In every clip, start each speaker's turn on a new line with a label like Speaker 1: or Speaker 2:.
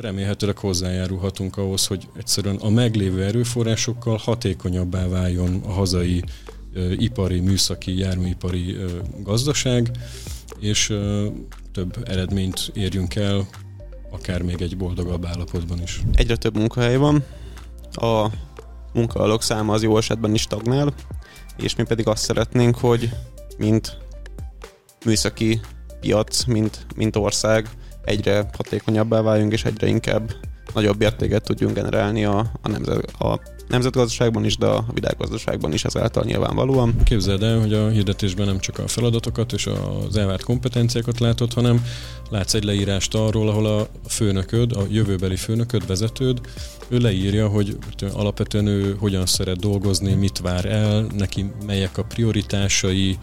Speaker 1: Remélhetőleg hozzájárulhatunk ahhoz, hogy egyszerűen a meglévő erőforrásokkal hatékonyabbá váljon a hazai ipari, műszaki, járműipari gazdaság, és több eredményt érjünk el, akár még egy boldogabb állapotban is.
Speaker 2: Egyre több munkahely van, a munkavállalók száma az jó esetben is stagnál, és mi pedig azt szeretnénk, hogy mint műszaki piac, mint, mint ország egyre hatékonyabbá váljunk, és egyre inkább nagyobb értéket tudjunk generálni a, a, nemzet, a nemzetgazdaságban is, de a világgazdaságban is ezáltal nyilvánvalóan.
Speaker 1: Képzeld el, hogy a hirdetésben nem csak a feladatokat és az elvárt kompetenciákat látod, hanem látsz egy leírást arról, ahol a főnököd, a jövőbeli főnököd, vezetőd, ő leírja, hogy alapvetően ő hogyan szeret dolgozni, mit vár el, neki melyek a prioritásai,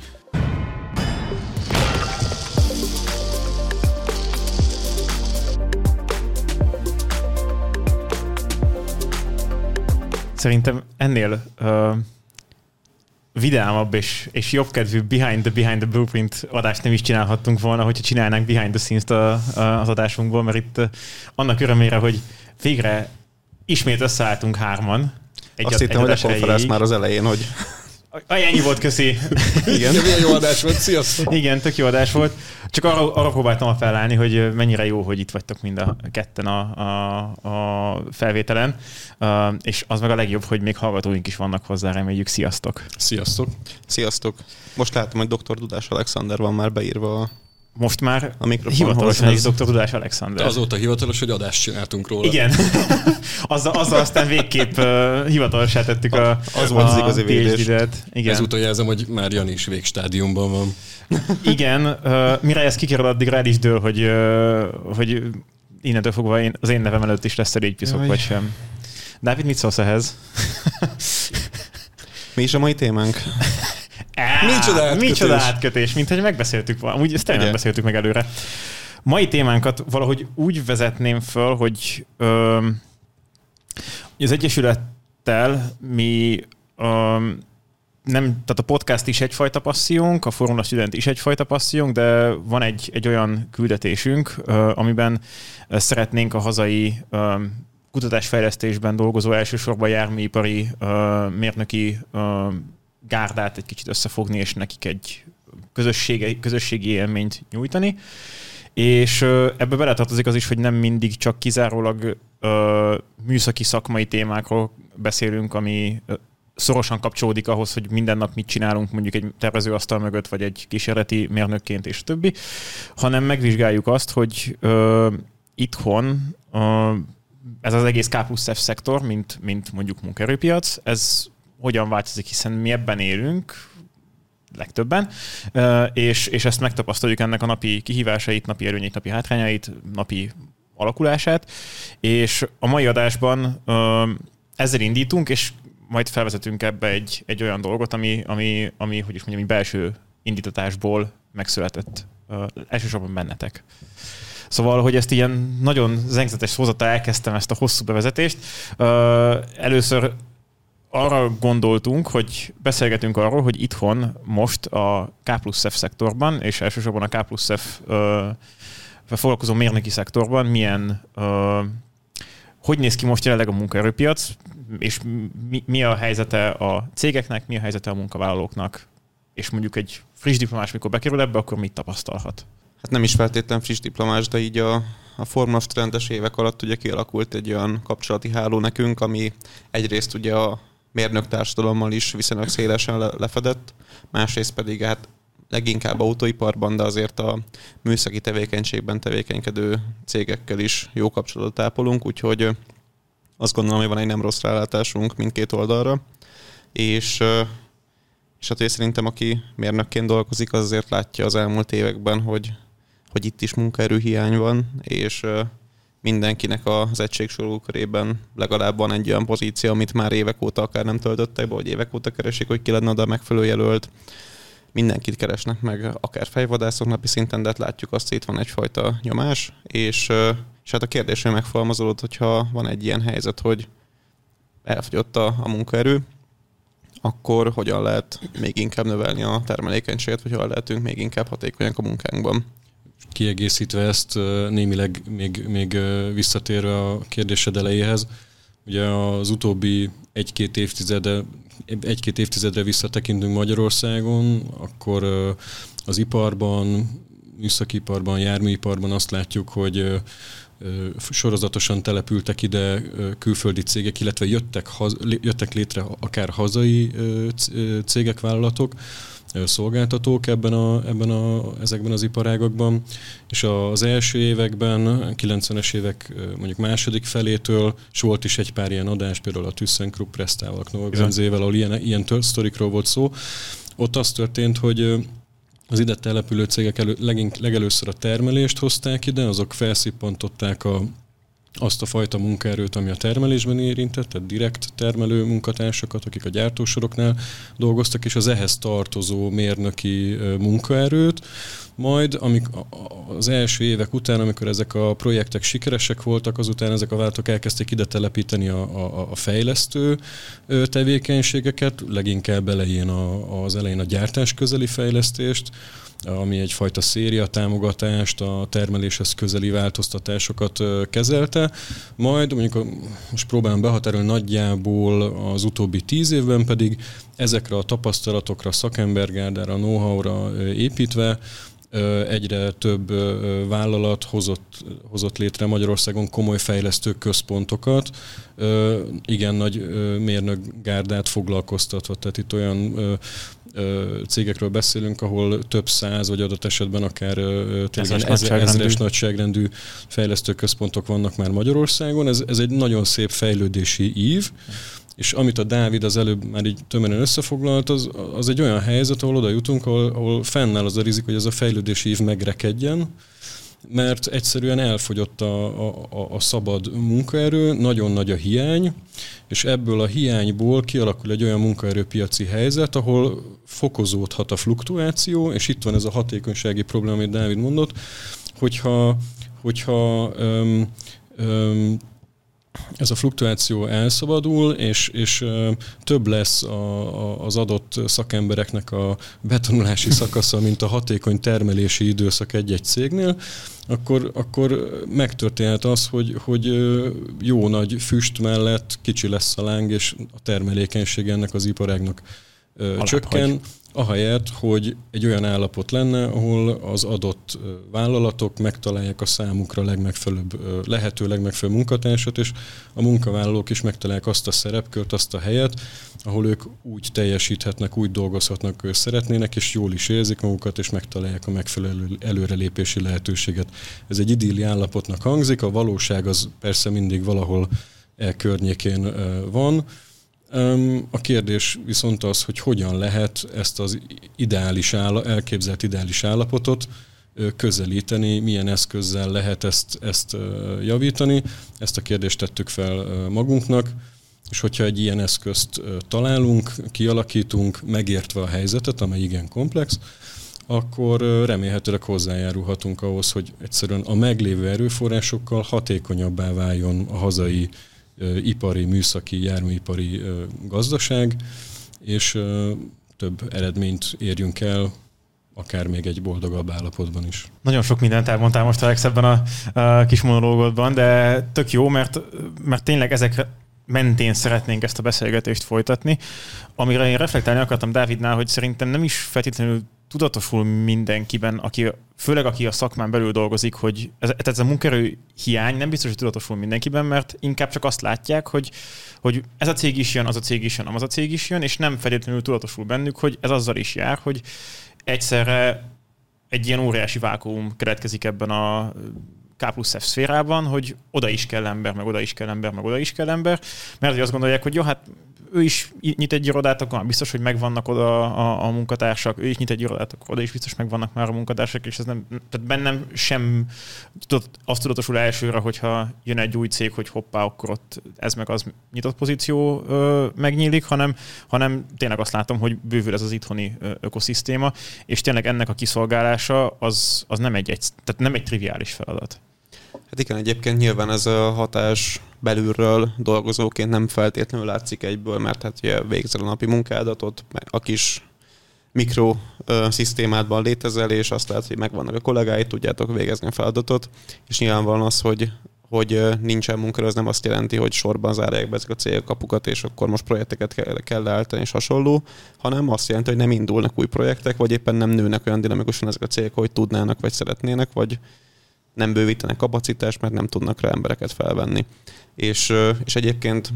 Speaker 3: Szerintem ennél uh, vidámabb és, és jobbkedvű Behind the Behind the Blueprint adást nem is csinálhattunk volna, hogyha csinálnánk Behind the Scenes-t a, a, az adásunkból, mert itt annak örömére, hogy végre ismét összeálltunk hárman.
Speaker 2: Egy Azt hittem, hogy a konferenc már az elején, hogy
Speaker 3: Ennyi volt, köszi.
Speaker 1: Igen. Milyen jó adás volt, sziasztok.
Speaker 3: Igen, tök jó adás volt. Csak arra, arra próbáltam felállni, hogy mennyire jó, hogy itt vagytok mind a ketten a, a, a felvételen, uh, és az meg a legjobb, hogy még hallgatóink is vannak hozzá, reméljük. Sziasztok!
Speaker 1: Sziasztok!
Speaker 2: Sziasztok! Most látom, hogy Dr. Dudás Alexander van már beírva a
Speaker 3: most már a hivatalosan is Dr. Tudás Alexander.
Speaker 1: Azóta hivatalos, hogy adást csináltunk róla.
Speaker 3: Igen. azzal, azzal aztán végképp uh, hivatalosá tettük a,
Speaker 2: az volt az igazi
Speaker 3: védés. Igen.
Speaker 1: Ezúttal jelzem, hogy már Jani is végstádiumban van.
Speaker 3: Igen. Uh, mire ez kikerül, addig rád is dől, hogy, uh, hogy innentől fogva én, az én nevem előtt is lesz egy piszok, vagy sem. Dávid, mit szólsz ehhez?
Speaker 2: Mi is a mai témánk?
Speaker 3: Micsoda átkötés. Micsoda átkötés, mint hogy megbeszéltük volna. Úgy ezt nem beszéltük meg előre. Mai témánkat valahogy úgy vezetném föl, hogy ö, az Egyesülettel mi ö, nem, tehát a podcast is egyfajta passziónk, a Formula Student is egyfajta passziónk, de van egy, egy olyan küldetésünk, ö, amiben szeretnénk a hazai ö, kutatásfejlesztésben dolgozó elsősorban járműipari, ö, mérnöki ö, gárdát egy kicsit összefogni, és nekik egy közösségi, közösségi élményt nyújtani. És ebbe beletartozik az is, hogy nem mindig csak kizárólag ö, műszaki szakmai témákról beszélünk, ami szorosan kapcsolódik ahhoz, hogy minden nap mit csinálunk mondjuk egy tervezőasztal mögött, vagy egy kísérleti mérnökként és többi, hanem megvizsgáljuk azt, hogy ö, itthon ö, ez az egész K plusz F szektor, mint, mint mondjuk munkerőpiac, ez hogyan változik, hiszen mi ebben élünk, legtöbben, és, és ezt megtapasztaljuk ennek a napi kihívásait, napi előnyeit, napi hátrányait, napi alakulását, és a mai adásban ezzel indítunk, és majd felvezetünk ebbe egy, egy olyan dolgot, ami, ami, ami hogy is mondjam, egy belső indítatásból megszületett elsősorban bennetek. Szóval, hogy ezt ilyen nagyon zengzetes szózata elkezdtem ezt a hosszú bevezetést. Először arra gondoltunk, hogy beszélgetünk arról, hogy itthon most a K plusz F szektorban, és elsősorban a K plusz F foglalkozó mérnöki szektorban milyen, ö, hogy néz ki most jelenleg a munkaerőpiac, és mi, mi a helyzete a cégeknek, mi a helyzete a munkavállalóknak, és mondjuk egy friss diplomás, mikor bekerül ebbe, akkor mit tapasztalhat?
Speaker 2: Hát nem is feltétlenül friss diplomás, de így a, a Formula Studentes évek alatt ugye kialakult egy olyan kapcsolati háló nekünk, ami egyrészt ugye a mérnök társadalommal is viszonylag szélesen lefedett, másrészt pedig hát leginkább autóiparban, de azért a műszaki tevékenységben tevékenykedő cégekkel is jó kapcsolatot ápolunk, úgyhogy azt gondolom, hogy van egy nem rossz rálátásunk mindkét oldalra, és, és hát én szerintem, aki mérnökként dolgozik, az azért látja az elmúlt években, hogy, hogy itt is munkaerőhiány van, és mindenkinek az egységsorú körében legalább van egy olyan pozíció, amit már évek óta akár nem töltöttek be, vagy évek óta keresik, hogy ki lenne oda megfelelő jelölt. Mindenkit keresnek meg, akár fejvadászok napi szinten, de hát látjuk azt, hogy itt van egyfajta nyomás, és, és hát a kérdés, hogy megfogalmazódott, hogyha van egy ilyen helyzet, hogy elfogyott a, a munkaerő, akkor hogyan lehet még inkább növelni a termelékenységet, vagy hogyan lehetünk még inkább hatékonyak a munkánkban
Speaker 1: kiegészítve ezt némileg még, még visszatérve a kérdésed elejéhez, ugye az utóbbi egy-két évtizede, egy-két évtizedre visszatekintünk Magyarországon, akkor az iparban, műszakiparban, járműiparban azt látjuk, hogy sorozatosan települtek ide külföldi cégek, illetve jöttek, haz, jöttek létre akár hazai cégek, vállalatok, szolgáltatók ebben a, ebben a, ezekben az iparágokban, és az első években, 90-es évek mondjuk második felétől, és volt is egy pár ilyen adás, például a ThyssenKrupp Prestával, Knoll ahol ilyen, ilyen sztorikról volt szó, ott az történt, hogy az ide települő cégek elő, legink, legelőször a termelést hozták ide, azok felszippantották a, azt a fajta munkaerőt, ami a termelésben érintett, tehát direkt termelő munkatársakat, akik a gyártósoroknál dolgoztak, és az ehhez tartozó mérnöki munkaerőt, majd amik az első évek után, amikor ezek a projektek sikeresek voltak, azután ezek a váltok elkezdték ide telepíteni a, a, a fejlesztő tevékenységeket, leginkább elején a, az elején a gyártás közeli fejlesztést, ami egyfajta széria támogatást, a termeléshez közeli változtatásokat kezelte, majd mondjuk most próbálom behatárolni nagyjából az utóbbi tíz évben pedig ezekre a tapasztalatokra, szakembergárdára, know-how-ra építve egyre több vállalat hozott, hozott létre Magyarországon komoly fejlesztő központokat, igen nagy mérnökgárdát foglalkoztatva. Tehát itt olyan cégekről beszélünk, ahol több száz, vagy adott esetben akár tényleg ezer, ezeres nagyságrendű fejlesztő központok vannak már Magyarországon. Ez, ez egy nagyon szép fejlődési ív, és amit a Dávid az előbb már így tömören összefoglalt, az, az egy olyan helyzet, ahol oda jutunk, ahol, ahol fennáll az a rizik, hogy ez a fejlődési ív megrekedjen, mert egyszerűen elfogyott a, a, a szabad munkaerő, nagyon nagy a hiány, és ebből a hiányból kialakul egy olyan munkaerőpiaci helyzet, ahol fokozódhat a fluktuáció, és itt van ez a hatékonysági probléma, amit Dávid mondott, hogyha, hogyha öm, öm, ez a fluktuáció elszabadul, és, és több lesz a, a, az adott szakembereknek a betonulási szakasza, mint a hatékony termelési időszak egy-egy cégnél, akkor, akkor megtörténhet az, hogy, hogy jó nagy füst mellett kicsi lesz a láng, és a termelékenység ennek az iparágnak csökken. Hogy ahelyett, hogy egy olyan állapot lenne, ahol az adott vállalatok megtalálják a számukra legmegfelelőbb, lehető legmegfelelőbb munkatársat, és a munkavállalók is megtalálják azt a szerepkört, azt a helyet, ahol ők úgy teljesíthetnek, úgy dolgozhatnak, ők szeretnének, és jól is érzik magukat, és megtalálják a megfelelő előrelépési lehetőséget. Ez egy idilli állapotnak hangzik, a valóság az persze mindig valahol e környékén van, a kérdés viszont az, hogy hogyan lehet ezt az ideális áll, elképzelt ideális állapotot közelíteni, milyen eszközzel lehet ezt, ezt javítani. Ezt a kérdést tettük fel magunknak, és hogyha egy ilyen eszközt találunk, kialakítunk, megértve a helyzetet, amely igen komplex, akkor remélhetőleg hozzájárulhatunk ahhoz, hogy egyszerűen a meglévő erőforrásokkal hatékonyabbá váljon a hazai ipari, műszaki, járműipari gazdaság, és több eredményt érjünk el, akár még egy boldogabb állapotban is.
Speaker 3: Nagyon sok mindent elmondtál most Alex ebben a, a kis monológodban, de tök jó, mert, mert tényleg ezek mentén szeretnénk ezt a beszélgetést folytatni. Amire én reflektálni akartam Dávidnál, hogy szerintem nem is feltétlenül tudatosul mindenkiben, aki, főleg aki a szakmán belül dolgozik, hogy ez, ez a munkerő hiány nem biztos, hogy tudatosul mindenkiben, mert inkább csak azt látják, hogy, hogy ez a cég is jön, az a cég is jön, az a cég is jön, és nem feltétlenül tudatosul bennük, hogy ez azzal is jár, hogy egyszerre egy ilyen óriási vákuum keletkezik ebben a K plusz F szférában, hogy oda is kell ember, meg oda is kell ember, meg oda is kell ember, mert azt gondolják, hogy jó, hát ő is nyit egy irodát, akkor biztos, hogy megvannak oda a, a munkatársak, ő is nyit egy irodát, akkor oda is biztos megvannak már a munkatársak, és ez nem, tehát bennem sem tudod, azt tudatosul elsőre, hogyha jön egy új cég, hogy hoppá, akkor ott ez meg az nyitott pozíció ö, megnyílik, hanem, hanem tényleg azt látom, hogy bővül ez az itthoni ökoszisztéma, és tényleg ennek a kiszolgálása az, az nem egy, egy, tehát nem egy triviális feladat.
Speaker 2: Hát igen, egyébként nyilván ez a hatás belülről dolgozóként nem feltétlenül látszik egyből, mert hát ugye végzel a napi munkádatot, a kis mikroszisztémádban létezel, és azt lehet, hogy megvannak a kollégáid, tudjátok végezni a feladatot, és nyilvánvalóan az, hogy hogy nincsen munka, az nem azt jelenti, hogy sorban zárják be ezek a cégek kapukat, és akkor most projekteket kell, kell leállítani, és hasonló, hanem azt jelenti, hogy nem indulnak új projektek, vagy éppen nem nőnek olyan dinamikusan ezek a cégek, hogy tudnának, vagy szeretnének, vagy nem bővítenek kapacitást, mert nem tudnak rá embereket felvenni. És, és egyébként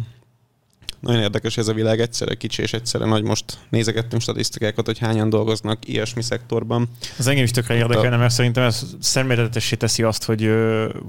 Speaker 2: nagyon érdekes ez a világ, egyszerre kicsi és egyszerre nagy. Most nézegettünk statisztikákat, hogy hányan dolgoznak ilyesmi szektorban.
Speaker 3: Az engem is tökre érdekelne, mert szerintem ez szemléletesé teszi azt, hogy,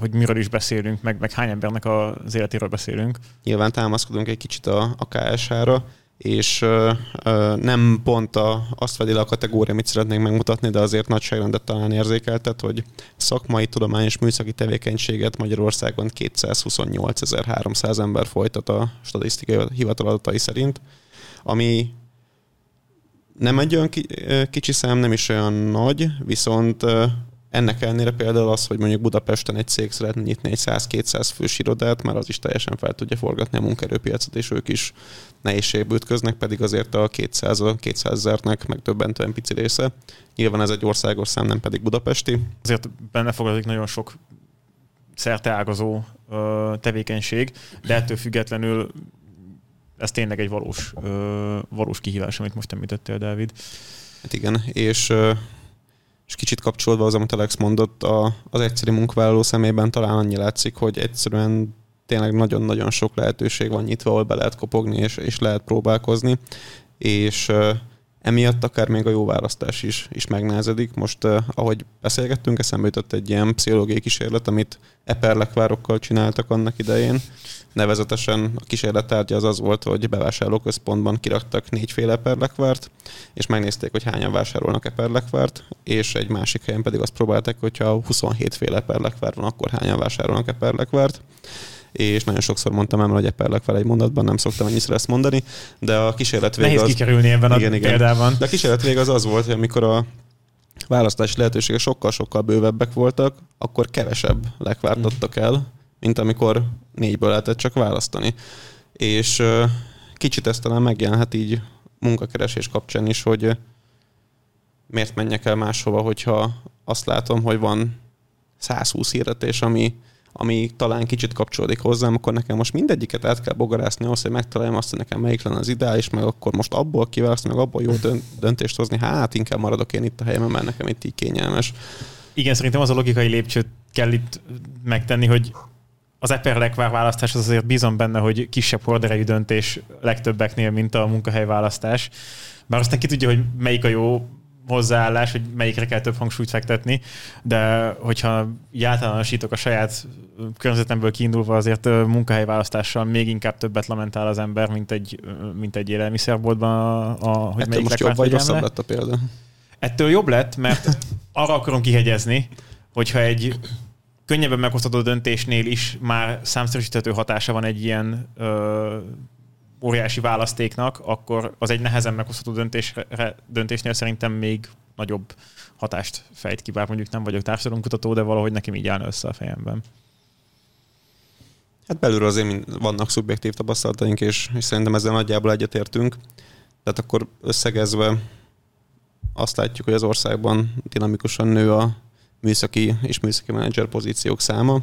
Speaker 3: hogy miről is beszélünk, meg, meg hány embernek az életéről beszélünk.
Speaker 2: Nyilván támaszkodunk egy kicsit a, a KSH-ra, és ö, ö, nem pont a, azt fedi le a kategória, amit szeretnénk megmutatni, de azért nagyságrendet talán érzékeltet, hogy szakmai, tudományos, műszaki tevékenységet Magyarországon 228.300 ember folytat a statisztikai hivatal adatai szerint, ami nem egy olyan kicsi szám, nem is olyan nagy, viszont ennek ellenére például az, hogy mondjuk Budapesten egy cég szeretne nyitni egy 100-200 fős irodát, már az is teljesen fel tudja forgatni a munkaerőpiacot, és ők is nehézségbe ütköznek, pedig azért a 200 200 ezernek megdöbbentően pici része. Nyilván ez egy országos szám, nem pedig budapesti.
Speaker 3: Azért benne fogadik nagyon sok szerteágazó tevékenység, de ettől függetlenül ez tényleg egy valós, valós kihívás, amit most említettél, Dávid.
Speaker 2: Hát igen, és és kicsit kapcsolódva az, amit Alex mondott, a, az egyszerű munkavállaló szemében talán annyi látszik, hogy egyszerűen tényleg nagyon-nagyon sok lehetőség van nyitva, ahol be lehet kopogni, és, és lehet próbálkozni, és emiatt akár még a jó választás is, is megnehezedik. Most, uh, ahogy beszélgettünk, eszembe jutott egy ilyen pszichológiai kísérlet, amit eperlekvárokkal csináltak annak idején, Nevezetesen a kísérlet tárgya az az volt, hogy bevásárlóközpontban kiraktak négyféle perlekvárt, és megnézték, hogy hányan vásárolnak eperlekvárt, és egy másik helyen pedig azt próbálták, hogyha 27 féle perlekvár van, akkor hányan vásárolnak eperlekvárt és nagyon sokszor mondtam el, hogy eperlekvár egy mondatban, nem szoktam ennyiszer ezt mondani, de a kísérlet vége
Speaker 3: Nehéz az... kikerülni ebben igen, a igen. példában.
Speaker 2: De a kísérlet vége az az volt, hogy amikor a választási lehetőségek sokkal-sokkal bővebbek voltak, akkor kevesebb lekvárt adtak el, mint amikor négyből lehetett csak választani. És kicsit ezt talán megjelenhet így munkakeresés kapcsán is, hogy miért menjek el máshova, hogyha azt látom, hogy van 120 hirdetés, ami, ami talán kicsit kapcsolódik hozzám, akkor nekem most mindegyiket át kell bogarászni ahhoz, hogy megtaláljam azt, hogy nekem melyik lenne az ideális, meg akkor most abból kiválasztani, meg abból jó döntést hozni. Hát inkább maradok én itt a helyemen, mert nekem itt így kényelmes.
Speaker 3: Igen, szerintem az a logikai lépcsőt kell itt megtenni, hogy az eperlekvár választás az azért bízom benne, hogy kisebb horderejű döntés legtöbbeknél, mint a munkahely választás. Bár aztán ki tudja, hogy melyik a jó hozzáállás, hogy melyikre kell több hangsúlyt fektetni, de hogyha általánosítok a saját környezetemből kiindulva, azért munkahelyválasztással még inkább többet lamentál az ember, mint egy, mint egy élelmiszerboltban, a, a,
Speaker 2: hogy Ettől melyik most jobb vagy rosszabb lett a példa?
Speaker 3: Ettől jobb lett, mert arra akarom kihegyezni, hogyha egy könnyebben meghozható döntésnél is már számszerűsíthető hatása van egy ilyen ö, óriási választéknak, akkor az egy nehezen meghozható döntésre, döntésnél szerintem még nagyobb hatást fejt ki, bár mondjuk nem vagyok társadalomkutató, de valahogy nekem így állna össze a fejemben.
Speaker 2: Hát belülről azért vannak szubjektív tapasztalataink, és, és szerintem ezzel nagyjából egyetértünk. Tehát akkor összegezve azt látjuk, hogy az országban dinamikusan nő a műszaki és műszaki menedzser pozíciók száma,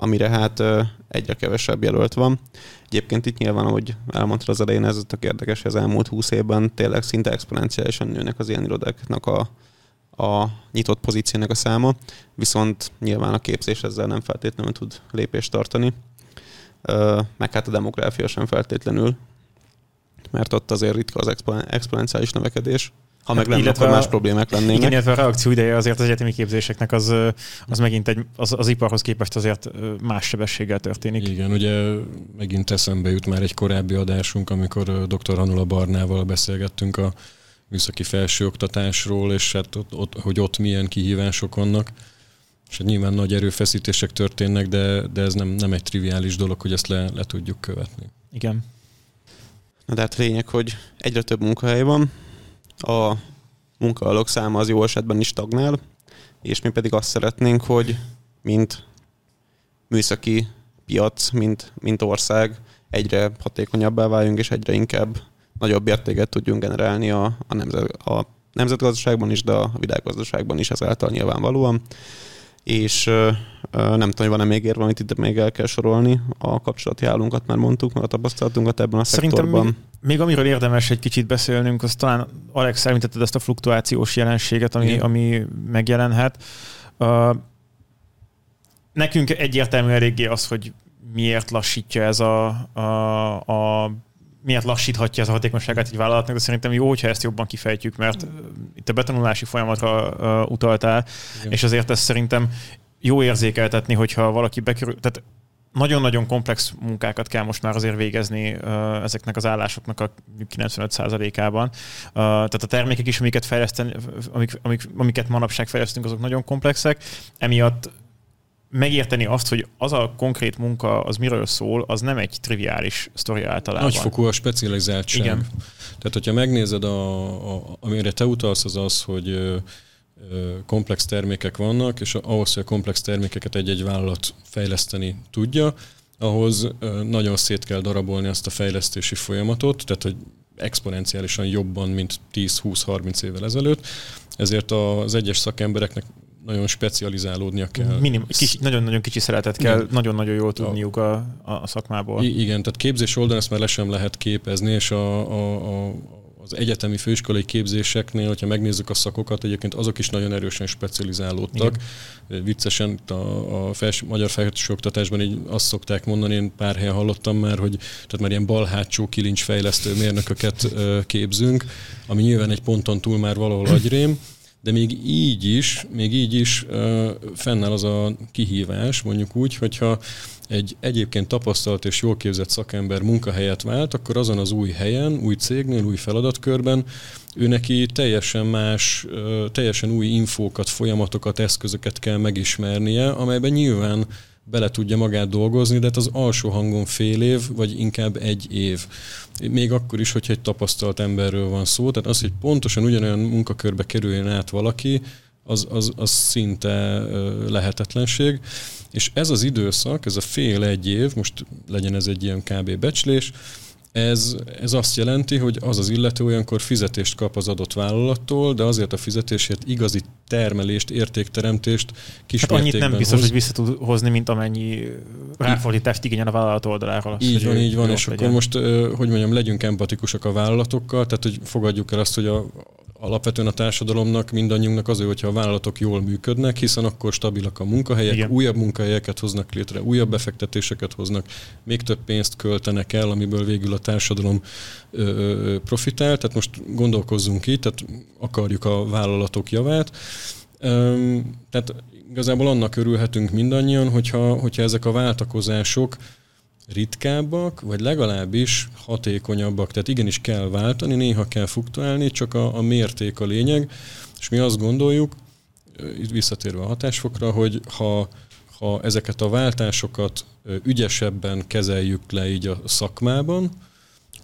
Speaker 2: amire hát egyre kevesebb jelölt van. Egyébként itt nyilván, ahogy elmondta az elején, ez tök érdekes, hogy az elmúlt húsz évben tényleg szinte exponenciálisan nőnek az ilyen irodáknak a, a nyitott pozíciónak a száma, viszont nyilván a képzés ezzel nem feltétlenül tud lépést tartani, meg hát a demográfia sem feltétlenül, mert ott azért ritka az exponenciális növekedés. Ha meg lenne, akkor más problémák lennének.
Speaker 3: Igen, illetve a reakció ideje azért az egyetemi képzéseknek az, az megint egy, az, az iparhoz képest azért más sebességgel történik.
Speaker 1: Igen, ugye megint eszembe jut már egy korábbi adásunk, amikor dr. Hanula Barnával beszélgettünk a műszaki felsőoktatásról, és hát ott, ott, hogy ott milyen kihívások vannak. És hát nyilván nagy erőfeszítések történnek, de, de ez nem, nem egy triviális dolog, hogy ezt le, le tudjuk követni.
Speaker 3: Igen.
Speaker 2: Na de hát lényeg, hogy egyre több munkahely van, a munkavállalók száma az jó esetben is stagnál, és mi pedig azt szeretnénk, hogy mint műszaki piac, mint, mint ország egyre hatékonyabbá váljunk, és egyre inkább nagyobb értéket tudjunk generálni a, a, nemzet, a nemzetgazdaságban is, de a világgazdaságban is ezáltal nyilvánvalóan. És nem tudom, hogy van-e még érve, amit itt még el kell sorolni. A kapcsolati állunkat már mondtuk, meg a tapasztalatunkat ebben a Szerintem szektorban.
Speaker 3: Még, még amiről érdemes egy kicsit beszélnünk, az talán Alex említetted ezt a fluktuációs jelenséget, ami, ami megjelenhet. Uh, nekünk egyértelmű eléggé az, hogy miért lassítja ez a, a, a miért lassíthatja ez a hatékonyságát egy vállalatnak, de szerintem jó, hogyha ezt jobban kifejtjük, mert itt a betanulási folyamatra uh, utaltál, Igen. és azért ezt szerintem jó érzékeltetni, hogyha valaki bekerül, tehát nagyon-nagyon komplex munkákat kell most már azért végezni uh, ezeknek az állásoknak a 95%-ában. Uh, tehát a termékek is, amiket fejleszteni, amik, amik, amiket manapság fejlesztünk, azok nagyon komplexek. Emiatt megérteni azt, hogy az a konkrét munka, az miről szól, az nem egy triviális sztori általában.
Speaker 1: Nagyfokú a specializáltság. Igen. Tehát, hogyha megnézed, a, a, amire te utalsz, az az, hogy ö, ö, komplex termékek vannak, és ahhoz, hogy a komplex termékeket egy-egy vállalat fejleszteni tudja, ahhoz ö, nagyon szét kell darabolni azt a fejlesztési folyamatot, tehát, hogy exponenciálisan jobban, mint 10-20-30 évvel ezelőtt. Ezért az egyes szakembereknek nagyon specializálódnia kell.
Speaker 3: Minim, kis, nagyon-nagyon kicsi szeretet kell, nagyon-nagyon jól tudniuk a, a szakmából.
Speaker 1: I- igen, tehát képzés oldalon ezt már le sem lehet képezni, és a, a, a, az egyetemi főiskolai képzéseknél, hogyha megnézzük a szakokat, egyébként azok is nagyon erősen specializálódtak. Igen. Viccesen a, a fels, magyar felsőoktatásban így azt szokták mondani, én pár helyen hallottam már, hogy tehát már ilyen balhátsó kilincsfejlesztő mérnököket képzünk, ami nyilván egy ponton túl már valahol agyrém, de még így is, még így is uh, fennáll az a kihívás, mondjuk úgy, hogyha egy egyébként tapasztalt és jól képzett szakember munkahelyet vált, akkor azon az új helyen, új cégnél, új feladatkörben ő neki teljesen más, teljesen új infókat, folyamatokat, eszközöket kell megismernie, amelyben nyilván bele tudja magát dolgozni, de hát az alsó hangon fél év, vagy inkább egy év. Még akkor is, hogyha egy tapasztalt emberről van szó, tehát az, hogy pontosan ugyanolyan munkakörbe kerüljön át valaki, az, az, az szinte lehetetlenség. És ez az időszak, ez a fél-egy év, most legyen ez egy ilyen kb. becslés, ez, ez azt jelenti, hogy az az illető olyankor fizetést kap az adott vállalattól, de azért a fizetésért igazi termelést, értékteremtést kis
Speaker 3: hát annyit nem biztos, hoz. hogy vissza tud hozni, mint amennyi ráfordítást igényel a vállalat oldaláról.
Speaker 1: Azt, így van, így van, és legyen. akkor most, hogy mondjam, legyünk empatikusak a vállalatokkal, tehát hogy fogadjuk el azt, hogy a, alapvetően a társadalomnak, mindannyiunknak az, hogyha a vállalatok jól működnek, hiszen akkor stabilak a munkahelyek, Igen. újabb munkahelyeket hoznak létre, újabb befektetéseket hoznak, még több pénzt költenek el, amiből végül a társadalom ö, profitál. Tehát most gondolkozzunk így, tehát akarjuk a vállalatok javát. Ö, tehát igazából annak örülhetünk mindannyian, hogyha, hogyha ezek a váltakozások ritkábbak, vagy legalábbis hatékonyabbak. Tehát igenis kell váltani, néha kell fluktuálni, csak a, a mérték a lényeg. És mi azt gondoljuk, itt visszatérve a hatásfokra, hogy ha, ha ezeket a váltásokat ügyesebben kezeljük le így a szakmában,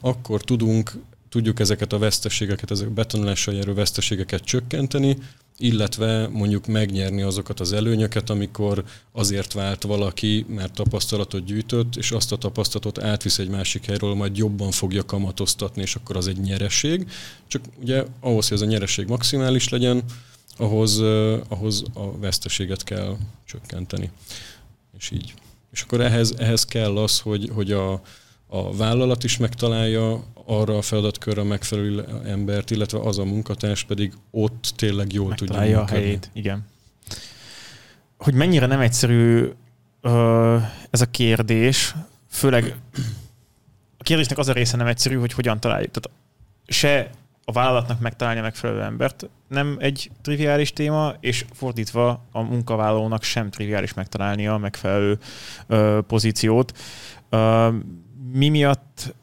Speaker 1: akkor tudunk, tudjuk ezeket a veszteségeket, ezek betanulással járó veszteségeket csökkenteni, illetve mondjuk megnyerni azokat az előnyöket, amikor azért vált valaki, mert tapasztalatot gyűjtött, és azt a tapasztalatot átvisz egy másik helyről, majd jobban fogja kamatoztatni, és akkor az egy nyereség. Csak ugye ahhoz, hogy ez a nyereség maximális legyen, ahhoz, ahhoz a veszteséget kell csökkenteni. És így. És akkor ehhez, ehhez kell az, hogy, hogy a, a vállalat is megtalálja arra a feladatkörre megfelelő embert, illetve az a munkatárs pedig ott tényleg jól megtalálja tudja
Speaker 3: működni. a helyét, igen. Hogy mennyire nem egyszerű ö, ez a kérdés, főleg a kérdésnek az a része nem egyszerű, hogy hogyan találjuk. Tehát se a vállalatnak megtalálni a megfelelő embert nem egy triviális téma, és fordítva a munkavállalónak sem triviális megtalálni a megfelelő ö, pozíciót. Ö, mi miatt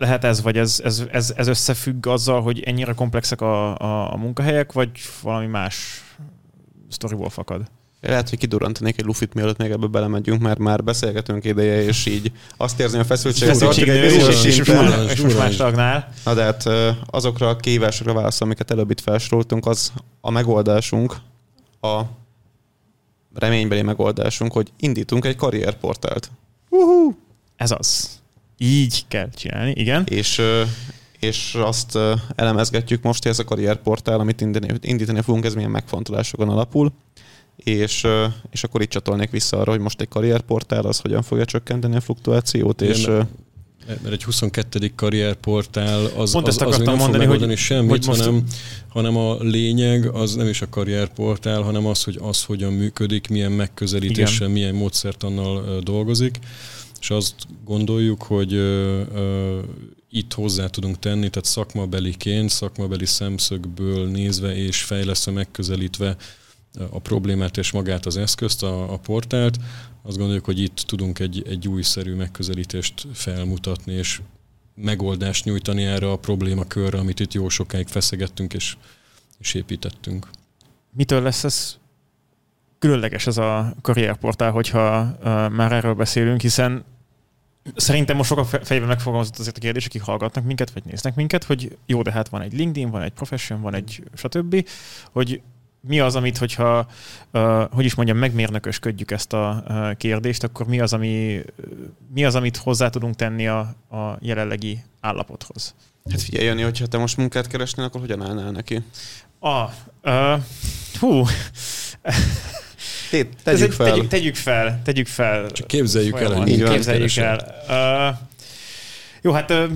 Speaker 3: lehet ez, vagy ez, ez, ez, ez összefügg azzal, hogy ennyire komplexek a, a, a munkahelyek, vagy valami más sztoriból fakad?
Speaker 2: Lehet, hogy kidurrantanék egy lufit, mielőtt még ebbe belemegyünk, mert már beszélgetünk ideje, és így azt érzni a.
Speaker 3: Feszültség egy és, most más tagnál.
Speaker 2: Na de hát azokra a kihívásokra válasz, amiket előbb itt felsoroltunk, az a megoldásunk, a reménybeli megoldásunk, hogy indítunk egy karrierportált.
Speaker 3: Uh-huh. Ez az. Így kell csinálni, igen.
Speaker 2: És, és azt elemezgetjük most, hogy ez a karrierportál, amit indítani fogunk, ez milyen megfontolásokon alapul, és, és akkor itt csatolnék vissza arra, hogy most egy karrierportál az hogyan fogja csökkenteni a fluktuációt,
Speaker 1: Igen,
Speaker 2: és
Speaker 1: mert egy 22. karrierportál az,
Speaker 3: Pont
Speaker 1: az,
Speaker 3: ezt
Speaker 1: az, az
Speaker 3: mondani,
Speaker 1: nem fog megoldani
Speaker 3: hogy,
Speaker 1: semmit,
Speaker 3: hogy most...
Speaker 1: hanem, hanem a lényeg az nem is a karrierportál, hanem az, hogy az hogyan működik, milyen megközelítéssel, Igen. milyen módszertannal dolgozik, és azt gondoljuk, hogy ö, ö, itt hozzá tudunk tenni, tehát szakmabeliként, szakmabeli szemszögből nézve és fejlesztve, megközelítve a problémát és magát az eszközt, a, a portált, azt gondoljuk, hogy itt tudunk egy, egy újszerű megközelítést felmutatni, és megoldást nyújtani erre a problémakörre, amit itt jó sokáig feszegettünk és, és építettünk.
Speaker 3: Mitől lesz ez különleges ez a karrierportál, hogyha uh, már erről beszélünk, hiszen Szerintem most sokan fejében megfogalmazott azért a kérdés, akik hallgatnak minket, vagy néznek minket, hogy jó, de hát van egy LinkedIn, van egy Profession, van egy stb., hogy mi az, amit, hogyha, uh, hogy is mondjam, megmérnökösködjük ezt a uh, kérdést, akkor mi az, ami, mi az, amit hozzá tudunk tenni a, a jelenlegi állapothoz?
Speaker 2: Hát figyelj, Jani, hogyha te most munkát keresnél, akkor hogyan állnál neki?
Speaker 3: Ah, uh, hú.
Speaker 2: Té, tegyük, fel.
Speaker 3: Tegyük, tegyük fel. Tegyük fel.
Speaker 1: Csak képzeljük el,
Speaker 3: hogy képzeljük el. Uh, jó, hát uh,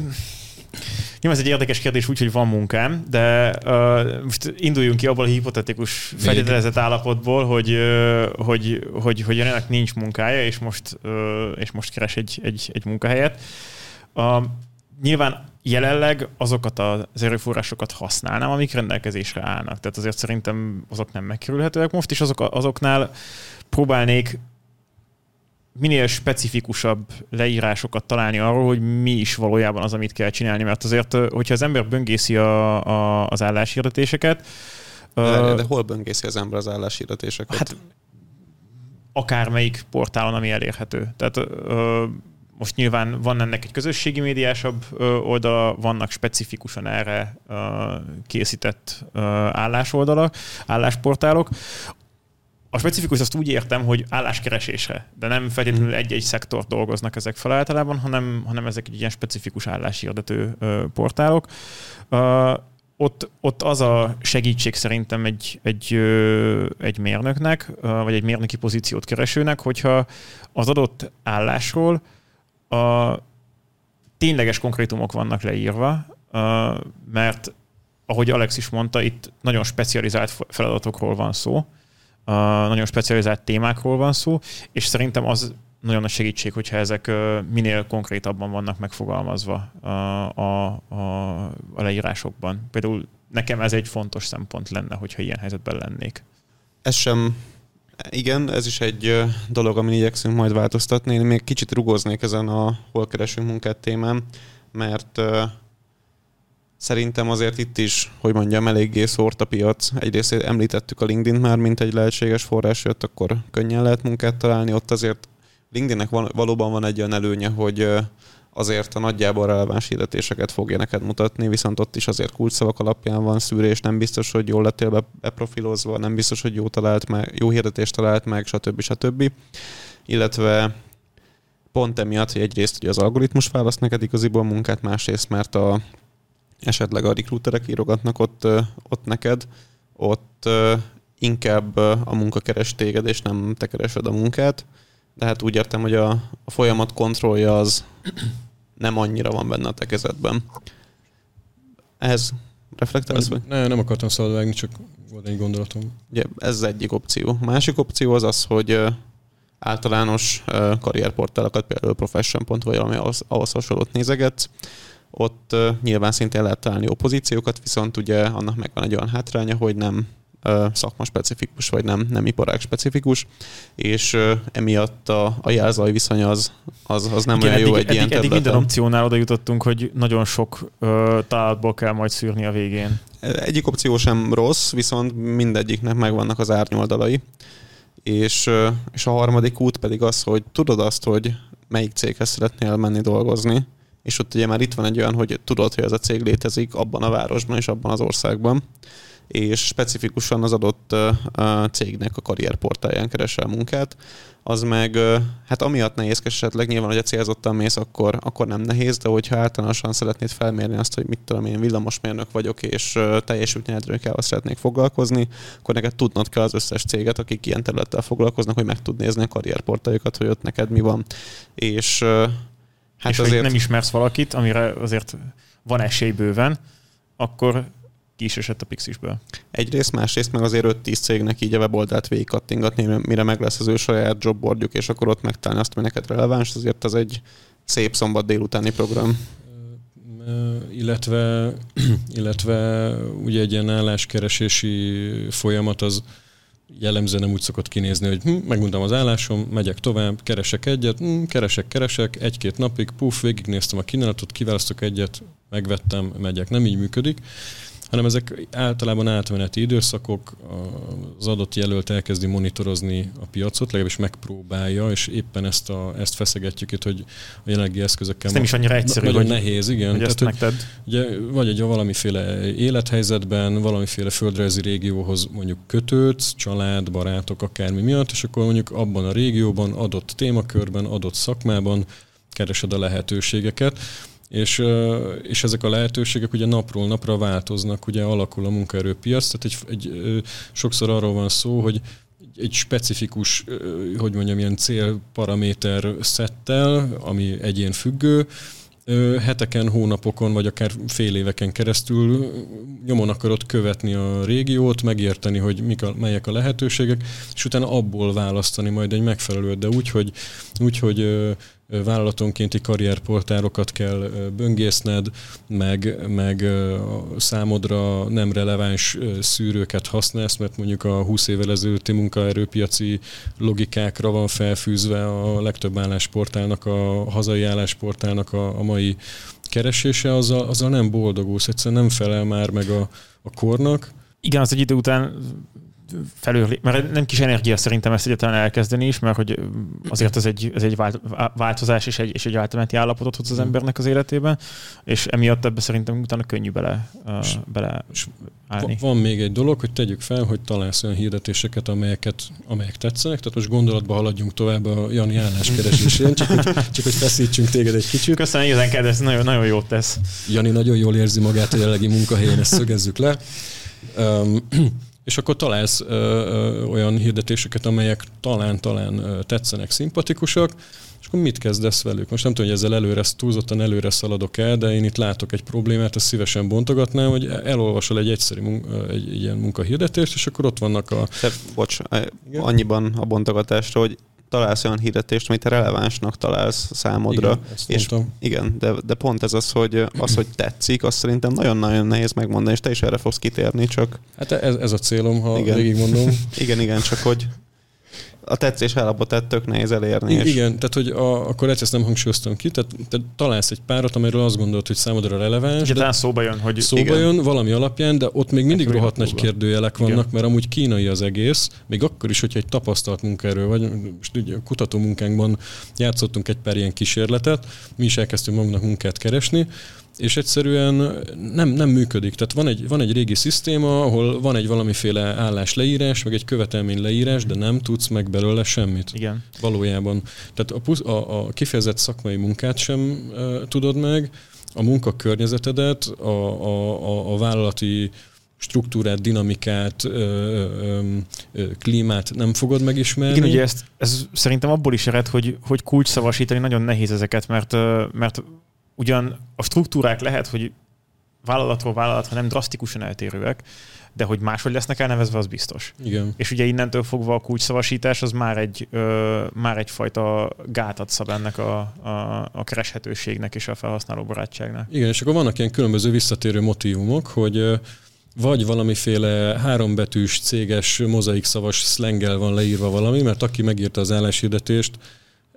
Speaker 3: Nyilván ez egy érdekes kérdés, úgyhogy van munkám, de uh, most induljunk ki abból a hipotetikus feltételezett állapotból, hogy, uh, hogy, hogy, hogy ennek nincs munkája, és most, uh, és most keres egy, egy, egy munkahelyet. Uh, nyilván jelenleg azokat az erőforrásokat használnám, amik rendelkezésre állnak. Tehát azért szerintem azok nem megkerülhetőek most, és azok, azoknál próbálnék minél specifikusabb leírásokat találni arról, hogy mi is valójában az, amit kell csinálni, mert azért, hogyha az ember böngészi a, a, az álláshirdetéseket,
Speaker 2: de, de hol böngészi az ember az álláshirdetéseket? Hát
Speaker 3: akármelyik portálon, ami elérhető. Tehát most nyilván van ennek egy közösségi médiásabb oldala, vannak specifikusan erre készített állásoldalak, állásportálok. A specifikus azt úgy értem, hogy álláskeresésre, de nem feltétlenül mhm. egy-egy szektort dolgoznak ezek fel általában, hanem, hanem ezek egy ilyen specifikus álláshirdető portálok. ott, ott az a segítség szerintem egy, egy, egy mérnöknek, vagy egy mérnöki pozíciót keresőnek, hogyha az adott állásról a tényleges konkrétumok vannak leírva, mert ahogy Alex is mondta, itt nagyon specializált feladatokról van szó, nagyon specializált témákról van szó, és szerintem az nagyon nagy segítség, hogyha ezek minél konkrétabban vannak megfogalmazva a, a, a, leírásokban. Például nekem ez egy fontos szempont lenne, hogyha ilyen helyzetben lennék.
Speaker 2: Ez sem igen, ez is egy dolog, amin igyekszünk majd változtatni. Én még kicsit rugoznék ezen a hol keresünk munkát témán, mert Szerintem azért itt is, hogy mondjam, eléggé szórt a piac. Egyrészt említettük a LinkedIn már, mint egy lehetséges forrás jött, akkor könnyen lehet munkát találni. Ott azért LinkedInnek valóban van egy olyan előnye, hogy azért a nagyjából releváns hirdetéseket fogja neked mutatni, viszont ott is azért kulcsszavak alapján van szűrés, nem biztos, hogy jól lettél beprofilozva, nem biztos, hogy jó, talált meg, jó hirdetést talált meg, stb. stb. Illetve pont emiatt, hogy egyrészt hogy az algoritmus választ neked igaziból munkát, másrészt mert a, esetleg a recruiterek írogatnak ott, ott neked, ott inkább a munka keres téged, és nem te keresed a munkát. De hát úgy értem, hogy a, a folyamat kontrollja az nem annyira van benne a te kezedben. Ehhez reflektálsz? Vagy?
Speaker 1: Ne, nem akartam szabadvágni, csak volt egy gondolatom.
Speaker 2: Ugye, ez az egyik opció. A másik opció az az, hogy általános karrierportálokat, például profession.hu vagy valami ahhoz, ahhoz hasonlót nézegetsz, ott nyilván szintén lehet találni opozíciókat, viszont ugye annak megvan egy olyan hátránya, hogy nem szakma specifikus, vagy nem, nem iparág specifikus, és emiatt a, a jelzaj viszony az, az, az nem Igen, olyan jó eddig, egy eddig, ilyen
Speaker 3: eddig minden opciónál oda jutottunk, hogy nagyon sok ö, találatból kell majd szűrni a végén.
Speaker 2: Egyik opció sem rossz, viszont mindegyiknek megvannak az árnyoldalai. És, és a harmadik út pedig az, hogy tudod azt, hogy melyik céghez szeretnél menni dolgozni, és ott ugye már itt van egy olyan, hogy tudod, hogy ez a cég létezik abban a városban és abban az országban, és specifikusan az adott cégnek a karrierportáján keresel munkát, az meg, hát amiatt nehézkes esetleg, nyilván, hogy a célzottan mész, akkor, akkor nem nehéz, de hogyha általánosan szeretnéd felmérni azt, hogy mit tudom én, villamosmérnök vagyok, és teljesítményedről kell szeretnék foglalkozni, akkor neked tudnod kell az összes céget, akik ilyen területtel foglalkoznak, hogy meg tud nézni a karrierportáljukat, hogy ott neked mi van. És
Speaker 3: hát és azért... nem ismersz valakit, amire azért van esély bőven, akkor ki is esett a Pixisből.
Speaker 2: Egyrészt, másrészt meg azért 5-10 cégnek így a weboldalt végig kattingatni, mire meg lesz az ő saját jobbordjuk, és akkor ott megtalálni azt, ami neked releváns, azért az egy szép szombat délutáni program.
Speaker 1: Illetve, illetve ugye egy ilyen álláskeresési folyamat az jellemzően nem úgy szokott kinézni, hogy hm, megmondtam az állásom, megyek tovább, keresek egyet, hm, keresek, keresek, egy-két napig, puff, végignéztem a kínálatot, kiválasztok egyet, megvettem, megyek. Nem így működik hanem ezek általában átmeneti időszakok, az adott jelölt elkezdi monitorozni a piacot, legalábbis megpróbálja, és éppen ezt, a, ezt feszegetjük itt, hogy a jelenlegi eszközökkel... Ez
Speaker 3: nem is annyira egyszerű,
Speaker 1: nagyon hogy, nehéz, igen.
Speaker 3: Hogy ezt Tehát, megted.
Speaker 1: Ugye, vagy egy valamiféle élethelyzetben, valamiféle földrajzi régióhoz mondjuk kötődsz, család, barátok, akármi miatt, és akkor mondjuk abban a régióban, adott témakörben, adott szakmában keresed a lehetőségeket és, és ezek a lehetőségek ugye napról napra változnak, ugye alakul a munkaerőpiac, tehát egy, egy, sokszor arról van szó, hogy egy specifikus, hogy mondjam, ilyen célparaméter szettel, ami egyén függő, heteken, hónapokon, vagy akár fél éveken keresztül nyomon akarod követni a régiót, megérteni, hogy mik a, melyek a lehetőségek, és utána abból választani majd egy megfelelőt, de úgy, hogy, úgy, hogy vállalatonkénti karrierportárokat kell böngészned, meg, meg számodra nem releváns szűrőket használsz, mert mondjuk a 20 évvel ezelőtti munkaerőpiaci logikákra van felfűzve a legtöbb állásportálnak, a hazai állásportálnak a, a mai keresése, azzal, azzal nem boldogulsz, egyszerűen nem felel már meg a, a kornak.
Speaker 3: Igen, az egy idő után felül, mert nem kis energia szerintem ezt egyáltalán elkezdeni is, mert hogy azért ez egy, ez egy változás és egy, és egy átmeneti állapotot hoz az mm. embernek az életében, és emiatt ebbe szerintem utána könnyű bele, uh, bele állni.
Speaker 1: Van még egy dolog, hogy tegyük fel, hogy találsz olyan hirdetéseket, amelyeket, amelyek tetszenek, tehát most gondolatba haladjunk tovább a Jani álláskeresésén, csak, hogy, csak hogy feszítsünk téged egy kicsit.
Speaker 3: Köszönöm, igazán kedves, nagyon, nagyon jót tesz.
Speaker 1: Jani nagyon jól érzi magát a jelenlegi munkahelyén, ezt szögezzük le. Um, és akkor találsz ö, ö, olyan hirdetéseket, amelyek talán-talán tetszenek, szimpatikusak, és akkor mit kezdesz velük? Most nem tudom, hogy ezzel előre, túlzottan előre szaladok el, de én itt látok egy problémát, ezt szívesen bontogatnám, hogy elolvasol egy egyszerű munka, egy, egy ilyen munkahirdetést, és akkor ott vannak a...
Speaker 2: Te, bocs, Igen? annyiban a bontogatásra, hogy találsz olyan hirdetést, amit relevánsnak találsz számodra.
Speaker 1: Igen, és
Speaker 2: igen, de, de pont ez az, hogy az, hogy tetszik, azt szerintem nagyon-nagyon nehéz megmondani, és te is erre fogsz kitérni, csak...
Speaker 1: Hát ez, ez a célom, ha igen. végigmondom.
Speaker 2: igen, igen, csak hogy a tetszés állapotát tök nehéz elérni.
Speaker 1: És... Igen, tehát hogy a, akkor ezt nem hangsúlyoztam ki, tehát te találsz egy párat, amiről azt gondolod, hogy számodra releváns.
Speaker 3: Ugye szóba jön, hogy
Speaker 1: szóba igen. jön valami alapján, de ott még mindig rohadt nagy kérdőjelek vannak, igen. mert amúgy kínai az egész, még akkor is, hogyha egy tapasztalt munkaerő vagy, most ugye a kutató munkánkban játszottunk egy pár ilyen kísérletet, mi is elkezdtünk magunknak munkát keresni, és egyszerűen nem, nem működik. Tehát van egy, van egy régi szisztéma, ahol van egy valamiféle állás leírás, meg egy követelmény leírás, de nem tudsz meg belőle semmit.
Speaker 3: Igen.
Speaker 1: Valójában. Tehát a, a, a kifejezett szakmai munkát sem uh, tudod meg, a munkakörnyezetedet, a, a, a, a vállalati struktúrát, dinamikát, ö, ö, ö, klímát nem fogod megismerni.
Speaker 3: Igen, ugye ezt, ez szerintem abból is ered, hogy, hogy kulcsszavasítani nagyon nehéz ezeket, mert, mert ugyan a struktúrák lehet, hogy vállalatról vállalatra nem drasztikusan eltérőek, de hogy máshogy lesznek elnevezve, az biztos.
Speaker 1: Igen.
Speaker 3: És ugye innentől fogva a kulcsszavasítás az már, egy, ö, már egyfajta gátat szab ennek a, a, a kereshetőségnek és a felhasználó barátságnak.
Speaker 1: Igen, és akkor vannak ilyen különböző visszatérő motivumok, hogy vagy valamiféle hárombetűs, céges, mozaik szavas szlengel van leírva valami, mert aki megírta az álláshirdetést,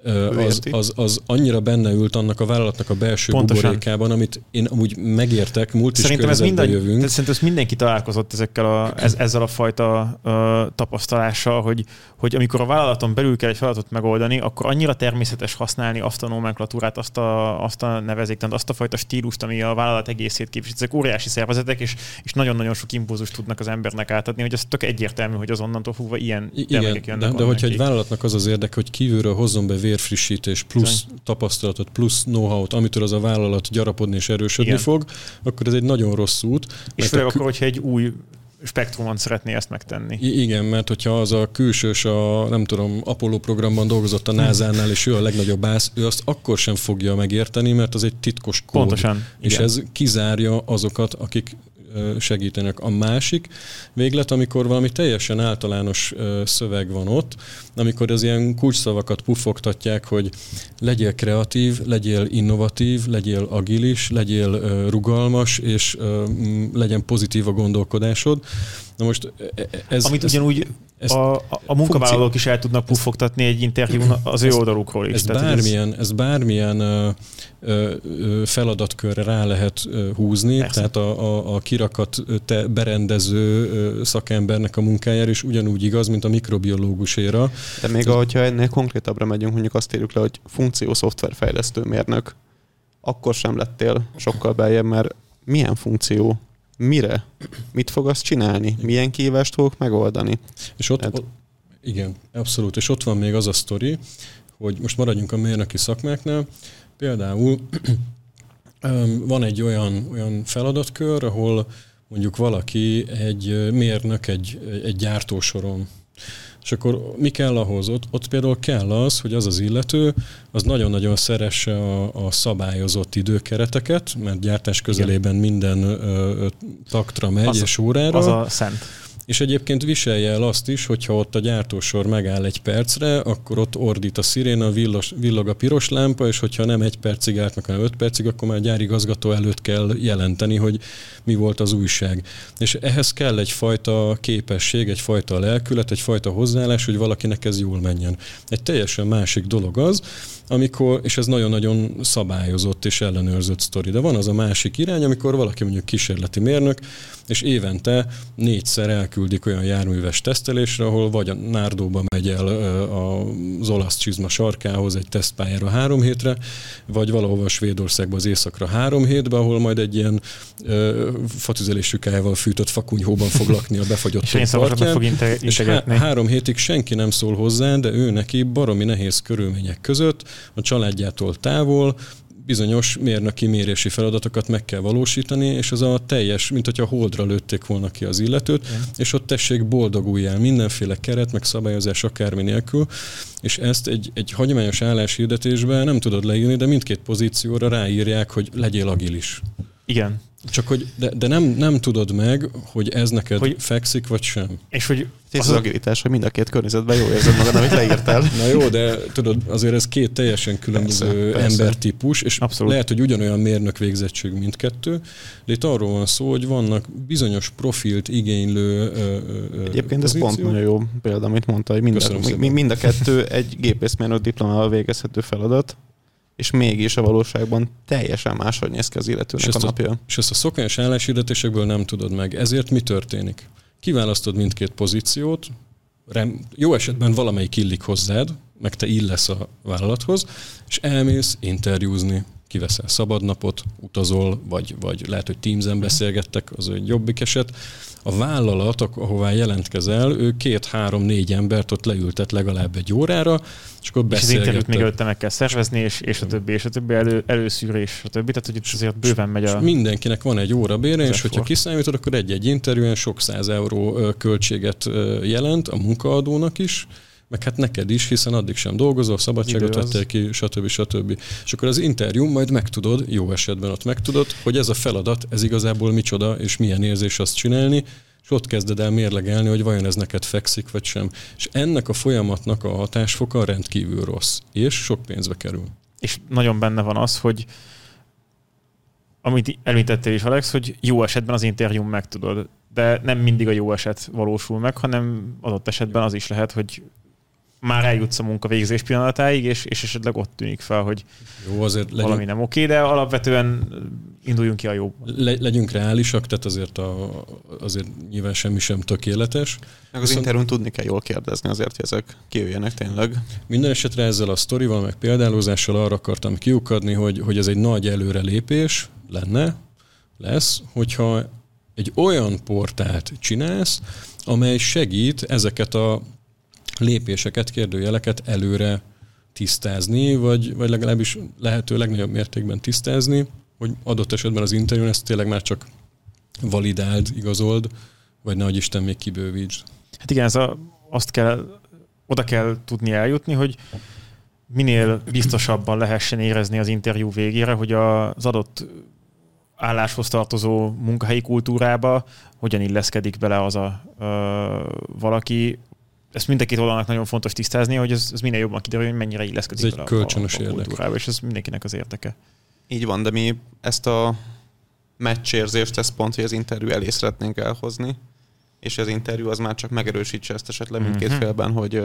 Speaker 1: az, az, az annyira benne ült annak a vállalatnak a belső Pontosan. buborékában, amit én amúgy megértek, múlt
Speaker 3: szerintem ez minden, jövünk. Szerintem ez mindenki találkozott ezekkel a, ez, ezzel a fajta uh, tapasztalással, hogy, hogy amikor a vállalaton belül kell egy feladatot megoldani, akkor annyira természetes használni azt a nomenklatúrát, azt a, azt a nevezéktant, azt a fajta stílust, ami a vállalat egészét képviseli. Ezek óriási szervezetek, és, és nagyon-nagyon sok impulzust tudnak az embernek átadni, hogy ez tök egyértelmű, hogy azonnantól fogva ilyen
Speaker 1: Igen, jönnek. De, de hogyha egy vállalatnak az az érdek, hogy kívülről hozzon be vérfrissítés, plusz Bizony. tapasztalatot, plusz know-how-t, amitől az a vállalat gyarapodni és erősödni Igen. fog, akkor ez egy nagyon rossz út.
Speaker 3: És főleg akkor, hogyha egy új spektrumon szeretné ezt megtenni.
Speaker 1: I- igen, mert hogyha az a külsős, a nem tudom, Apollo programban dolgozott a NASA-nál, és ő a legnagyobb bász, ő azt akkor sem fogja megérteni, mert az egy titkos kód.
Speaker 3: Pontosan.
Speaker 1: És igen. ez kizárja azokat, akik segítenek. A másik véglet, amikor valami teljesen általános szöveg van ott, amikor az ilyen kulcsszavakat puffogtatják, hogy legyél kreatív, legyél innovatív, legyél agilis, legyél rugalmas, és legyen pozitív a gondolkodásod.
Speaker 3: Na most e, e, ez... Amit ugyanúgy ezt a, a munkavállalók funkció... is el tudnak puffogtatni egy interjún az ő oldalukról is.
Speaker 1: Ez bármilyen, ez... ez bármilyen ö, ö, feladatkörre rá lehet húzni, Persze. tehát a, a, a kirakat te berendező szakembernek a munkájára is ugyanúgy igaz, mint a mikrobiológuséra.
Speaker 2: De még ahogyha ennél konkrétabbra megyünk, mondjuk azt írjuk le, hogy funkció szoftverfejlesztő mérnök, akkor sem lettél sokkal beljebb, mert milyen funkció mire? Mit fog azt csinálni? Milyen kívást fogok megoldani?
Speaker 1: És ott, hát... ott, igen, abszolút. És ott van még az a sztori, hogy most maradjunk a mérnöki szakmáknál. Például van egy olyan, olyan feladatkör, ahol mondjuk valaki egy mérnök egy, egy gyártósoron és akkor mi kell ahhoz? Ott, ott például kell az, hogy az az illető, az nagyon-nagyon szeresse a, a szabályozott időkereteket, mert gyártás közelében Igen. minden ö, taktra megy az, és órára.
Speaker 3: Az a szent.
Speaker 1: És egyébként viselje el azt is, hogyha ott a gyártósor megáll egy percre, akkor ott ordít a sziréna, villos, villog a piros lámpa, és hogyha nem egy percig meg, hanem öt percig, akkor már a gyárigazgató előtt kell jelenteni, hogy mi volt az újság. És ehhez kell egyfajta képesség, egyfajta lelkület, egyfajta hozzáállás, hogy valakinek ez jól menjen. Egy teljesen másik dolog az, amikor, és ez nagyon-nagyon szabályozott és ellenőrzött sztori. De van az a másik irány, amikor valaki mondjuk kísérleti mérnök, és évente négyszer elküldik olyan járműves tesztelésre, ahol vagy a Nárdóba megy el az olasz csizma sarkához egy tesztpályára három hétre, vagy valahova Svédországba az éjszakra három hétbe, ahol majd egy ilyen fatüzelésű kájával fűtött fakunyhóban fog lakni a befagyott és
Speaker 3: fog
Speaker 1: és há- három hétig senki nem szól hozzá, de ő neki baromi nehéz körülmények között a családjától távol, bizonyos mérnöki mérési feladatokat meg kell valósítani, és az a teljes, mint hogyha holdra lőtték volna ki az illetőt, yeah. és ott tessék boldoguljál mindenféle keret, meg szabályozás akármi nélkül, és ezt egy, egy hagyományos álláshirdetésben nem tudod leírni, de mindkét pozícióra ráírják, hogy legyél agilis.
Speaker 3: Igen.
Speaker 1: Csak hogy, de, de nem, nem tudod meg, hogy ez neked hogy, fekszik, vagy sem.
Speaker 3: És hogy
Speaker 2: az, az agilitás, hogy mind a két környezetben jól érzed magad, amit leírtál.
Speaker 1: Na jó, de tudod, azért ez két teljesen különböző persze, embertípus, és Abszolút. lehet, hogy ugyanolyan mérnök végzettség mindkettő, de itt arról van szó, hogy vannak bizonyos profilt igénylő
Speaker 2: Egyébként ez pont nagyon jó példa, amit mondta, hogy mind, a, mind a kettő egy gépészmérnök diplomával végezhető feladat, és mégis a valóságban teljesen máshogy néz ki az illetőnek a napja. A,
Speaker 1: és ezt a szokványos álláshirdetésekből nem tudod meg. Ezért mi történik? Kiválasztod mindkét pozíciót, rem, jó esetben valamelyik illik hozzád, meg te illesz a vállalathoz, és elmész interjúzni, kiveszel szabadnapot, utazol, vagy, vagy lehet, hogy Teams-en beszélgettek, az egy jobbik eset. A vállalat, ahová jelentkezel, ő két-három-négy embert ott leültet legalább egy órára, és akkor. És az interjút
Speaker 3: még előtte meg kell szervezni, és, és a többi, és a többi elő, előszűrés, a többi, tehát hogy itt azért bőven megy a...
Speaker 1: És mindenkinek van egy óra bére, és hogyha kiszámítod, akkor egy-egy interjúen sok száz euró költséget jelent a munkaadónak is, meg hát neked is, hiszen addig sem dolgozol, szabadságot vettél ki, stb. stb. És akkor az interjú majd megtudod, jó esetben ott megtudod, hogy ez a feladat, ez igazából micsoda, és milyen érzés azt csinálni, és ott kezded el mérlegelni, hogy vajon ez neked fekszik, vagy sem. És ennek a folyamatnak a hatásfoka rendkívül rossz, és sok pénzbe kerül.
Speaker 3: És nagyon benne van az, hogy amit említettél is, Alex, hogy jó esetben az interjún megtudod, de nem mindig a jó eset valósul meg, hanem adott esetben az is lehet, hogy már eljutsz a munkavégzés pillanatáig, és, és esetleg ott tűnik fel, hogy Jó, azért legyünk, valami nem oké, de alapvetően induljunk ki a jó.
Speaker 1: Le, legyünk reálisak, tehát azért, a, azért nyilván semmi sem tökéletes.
Speaker 2: Meg az Viszont... interjún tudni kell jól kérdezni azért, hogy ezek kijöjjenek tényleg.
Speaker 1: Minden esetre ezzel a sztorival, meg példálózással arra akartam kiukadni, hogy, hogy ez egy nagy előrelépés lenne, lesz, hogyha egy olyan portált csinálsz, amely segít ezeket a lépéseket, kérdőjeleket előre tisztázni, vagy, vagy legalábbis lehető legnagyobb mértékben tisztázni, hogy adott esetben az interjún ezt tényleg már csak validáld, igazold, vagy nehogy Isten még kibővítsd.
Speaker 3: Hát igen, ez a, azt kell, oda kell tudni eljutni, hogy minél biztosabban lehessen érezni az interjú végére, hogy az adott álláshoz tartozó munkahelyi kultúrába hogyan illeszkedik bele az a ö, valaki, ezt mindenkit oldalnak nagyon fontos tisztázni, hogy ez, ez minél jobban kiderül, hogy mennyire illeszkedik
Speaker 1: ez egy kölcsönös a, a, a kultúrába,
Speaker 3: és ez mindenkinek az érdeke.
Speaker 2: Így van, de mi ezt a meccsérzést, ezt pont, hogy az interjú elé szeretnénk elhozni, és az interjú az már csak megerősítse ezt esetleg mindkét mm-hmm. félben, hogy,